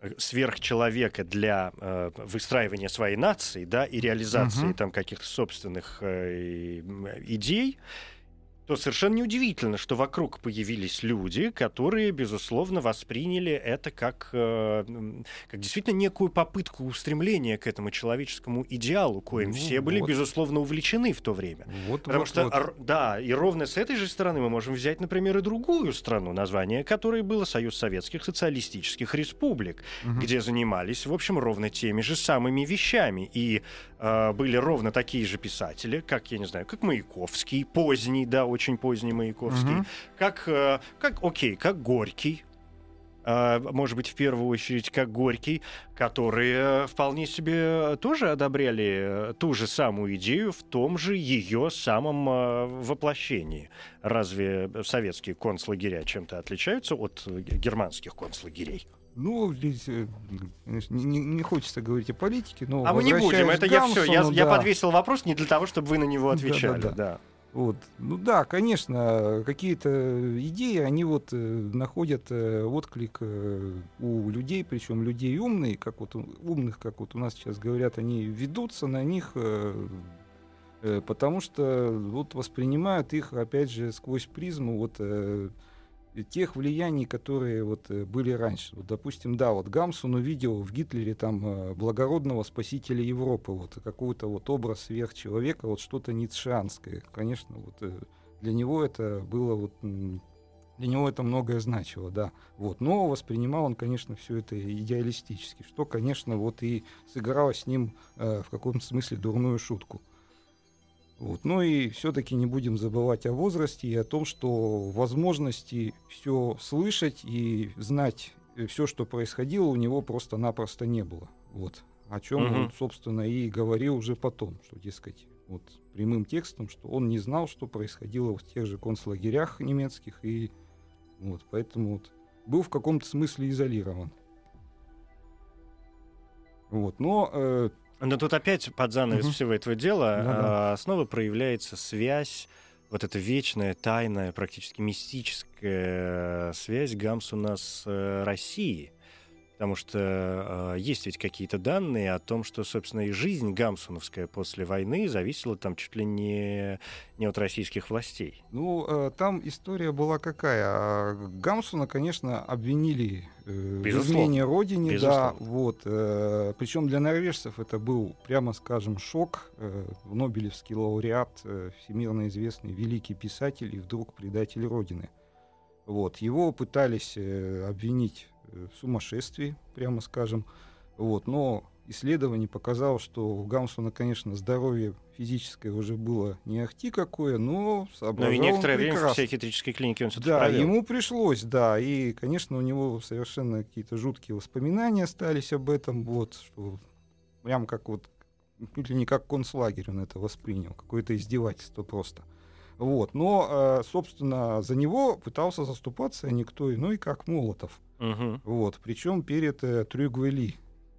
э, сверхчеловека для э, выстраивания своей нации, да, и реализации Мгм. там каких-то собственных э, идей, то совершенно неудивительно, что вокруг появились люди, которые, безусловно, восприняли это как, э, как действительно некую попытку устремления к этому человеческому идеалу, коим Ну все были, вот. безусловно, увлечены в то время. Вот, Потому вот, что, вот. да, и ровно с этой же стороны мы можем взять, например, и другую страну, название которой было Союз Советских Социалистических Республик, Мгм. где занимались, в общем, ровно теми же самыми вещами. И э, были ровно такие же писатели, как, я не знаю, как Маяковский, поздний, да, очень поздний Маяковский, Мгм. как, э, как, окей, как Горький, э, может быть, в первую очередь, как Горький, которые э, вполне себе тоже одобряли ту же самую идею в том же ее самом воплощении. Разве советские концлагеря чем-то отличаются от германских концлагерей? Ну, здесь, не, не- хочется говорить о политике, но А мы не будем, это к я все, я, Гамсуну, я да. подвесил вопрос не для того, чтобы вы на него отвечали. Да-да-да. да. Вот. Ну да, конечно, какие-то идеи, они вот э, находят э, отклик э, у людей, причем людей умные, как вот умных, как вот у нас сейчас говорят, они ведутся на них, потому что вот воспринимают их, опять же, сквозь призму вот тех влияний, которые вот э, были раньше. Вот, допустим, да, вот Гамсун увидел в Гитлере там э, благородного спасителя Европы, вот какой-то вот образ сверхчеловека, вот что-то ницшеанское. Конечно, вот э, для него это было вот для него это многое значило, да. Вот. Но воспринимал он, конечно, все это идеалистически, что, конечно, вот и сыграло с ним э, в каком-то смысле дурную шутку. Вот. Ну и все-таки не будем забывать о возрасте и о том, что возможности все слышать и знать все, что происходило, у него просто-напросто не было. Вот. О чем Мгм. он, собственно, и говорил уже потом, что, дескать, вот прямым текстом, что он не знал, что происходило в тех же концлагерях немецких, и вот, поэтому вот был в каком-то смысле изолирован. Вот, но э, Но тут опять под занавес Мгм. всего этого дела Да-да. а, снова проявляется связь, вот эта вечная, тайная, практически мистическая связь Гамсуна с э, Россией. Потому что э, есть ведь какие-то данные о том, что, собственно, и жизнь гамсуновская после войны зависела там чуть ли не, не от российских властей. Ну, э, там история была какая? Гамсуна, конечно, обвинили э, в измене родине, Безусловно. да, вот. причем для норвежцев это был, прямо скажем, шок. Э, Нобелевский лауреат, э, всемирно известный великий писатель и вдруг предатель родины. Вот. Его пытались э, обвинить э, в сумасшествии, прямо скажем. Вот. Но исследование показало, что у Гамсуна, конечно, здоровье физическое уже было не ахти какое, но Но соображал и он некоторое время в психиатрической клинике он Да, провел. ему пришлось, да, и, конечно, у него совершенно какие-то жуткие воспоминания остались об этом, вот, что прям как вот, чуть ли не как концлагерь он это воспринял, какое-то издевательство просто. Вот, но, э, собственно, за него пытался заступаться никто иной, как Молотов. Мгм. Вот, причем перед э, Трюгвели,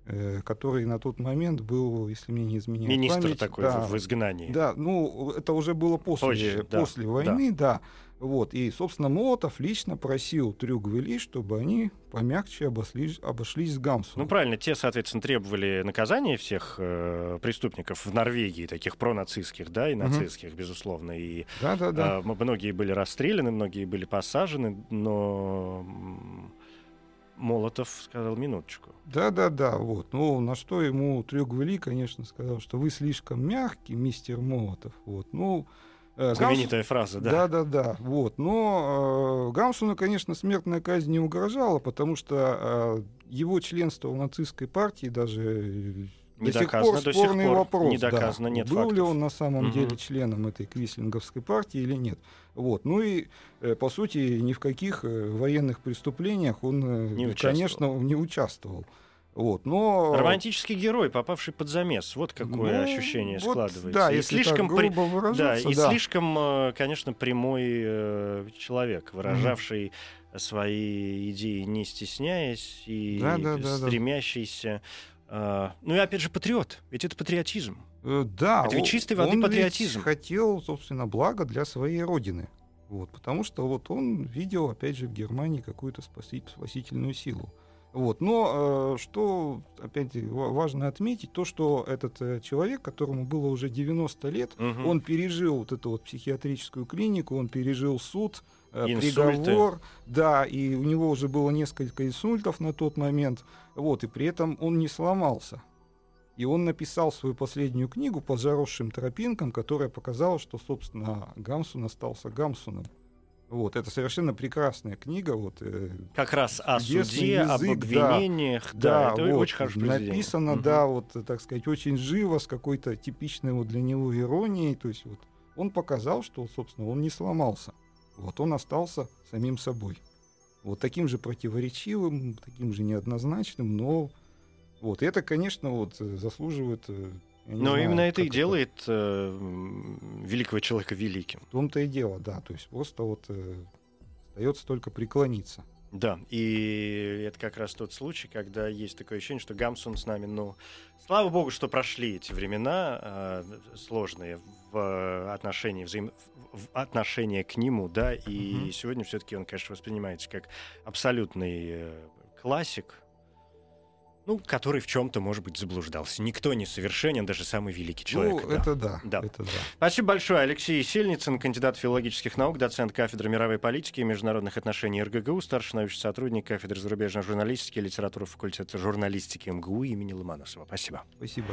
э, который на тот момент был, если мне не изменяет Министр память, такой да, в, в изгнании. да, ну, это уже было после, Позже, да, после войны, да. Вот, и, собственно, Молотов лично просил Трюгвели, чтобы они помягче обошлись, обошлись с Гамсуном. Ну, правильно, те, соответственно, требовали наказания всех э, преступников в Норвегии, таких пронацистских, да, и нацистских, безусловно. И Да-да-да. а, м- многие были расстреляны, многие были посажены, но Молотов сказал минуточку. Да-да-да, вот. Ну, на что ему Трюгвели, конечно, сказал, что вы слишком мягкий, мистер Молотов. Вот, ну... э, Знаменитая фраза, да. Да, да, да. Вот. Но э, Гамсуну, конечно, смертная казнь не угрожала, потому что э, его членство в нацистской партии даже Не до сих доказано, пор до сих спорный пор вопрос. не да. доказано, нет Был ли фактов. он на самом Мгм. деле членом этой квислинговской партии или нет. Вот. Ну и, э, по сути, ни в каких э, военных преступлениях он, э, Не конечно, не участвовал. Вот. Но... Романтический герой, попавший под замес. Вот какое Ну, ощущение вот, складывается. Да, И если слишком так при- грубо Да, выражаться, и да. слишком, конечно, прямой человек, выражавший свои идеи, не стесняясь, и Да, да, да, да. стремящийся. э, Ну и опять же, патриот. Ведь это патриотизм. Э, Да, Это ведь чистой воды он ведь патриотизм. хотел, собственно, благо для своей родины. Вот, потому что вот он видел, опять же, в Германии какую-то спаси- спасительную силу. Вот. Но э, что, опять ва- важно отметить, то, что этот э, человек, которому было уже 90 лет, Мгм. он пережил вот эту вот психиатрическую клинику, он пережил суд, э, Инсульты. приговор, да, и у него уже было несколько инсультов на тот момент, вот, и при этом он не сломался. И он написал свою последнюю книгу по заросшим тропинкам, которая показала, что, собственно, Гамсун остался Гамсуном. Вот, это совершенно прекрасная книга, вот, э, Как раз о суде, об язык, да. обвинениях. Да, это вот, очень хорошее произведение. Написано, Мгм. да, вот, э, так сказать, очень живо, с какой-то типичной вот для него иронией. То есть вот он показал, что, собственно, он не сломался. Вот он остался самим собой. Вот таким же противоречивым, таким же неоднозначным, но вот это, конечно, вот э, заслуживает. э, Но знаю, именно это и как делает э, великого человека великим. В том-то и дело, да. То есть просто вот э, остается только преклониться. Да, и это как раз тот случай, когда есть такое ощущение, что Гамсун с нами, ну, слава богу, что прошли эти времена э, сложные в э, отношении взаим... в отношении к нему, да, и Мгм. сегодня все-таки он, конечно, воспринимается как абсолютный э, классик, ну, который в чем-то, может быть, заблуждался. Никто не совершенен, даже самый великий человек. ну, да. это да, Да. это да. Спасибо большое. Алексей Сельницын, кандидат филологических наук, доцент кафедры мировой политики и международных отношений РГГУ, старший научный сотрудник кафедры зарубежной журналистики и литературы факультета журналистики МГУ имени Ломоносова. Спасибо. Спасибо.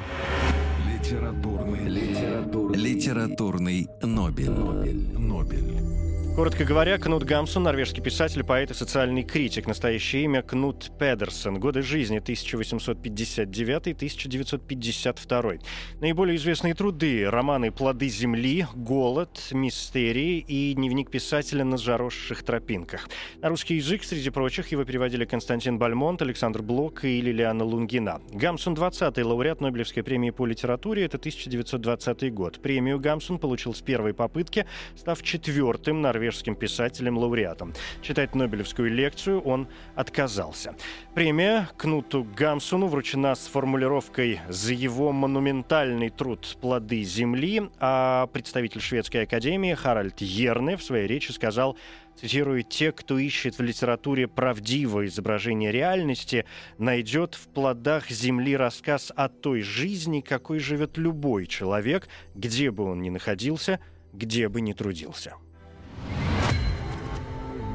Литературный, литературный, литературный Нобель. Нобель. Нобель. Коротко говоря, Кнут Гамсун, норвежский писатель, поэт и социальный критик. Настоящее имя Кнут Педерсон. Годы жизни 1859-1952. Наиболее известные труды – романы «Плоды земли», «Голод», «Мистерии» и «Дневник писателя на заросших тропинках». На русский язык, среди прочих, его переводили Константин Бальмонт, Александр Блок и Лилиана Лунгина. Гамсун 20-й, лауреат Нобелевской премии по литературе, это 1920 год. Премию Гамсун получил с первой попытки, став четвертым норвежским норвежским писателем-лауреатом. Читать Нобелевскую лекцию он отказался. Премия Кнуту Гамсуну вручена с формулировкой «За его монументальный труд «Плоды земли», а представитель Шведской академии Харальд Ерне в своей речи сказал цитирую, «Те, кто ищет в литературе правдивое изображение реальности, найдет в плодах земли рассказ о той жизни, какой живет любой человек, где бы он ни находился, где бы ни трудился».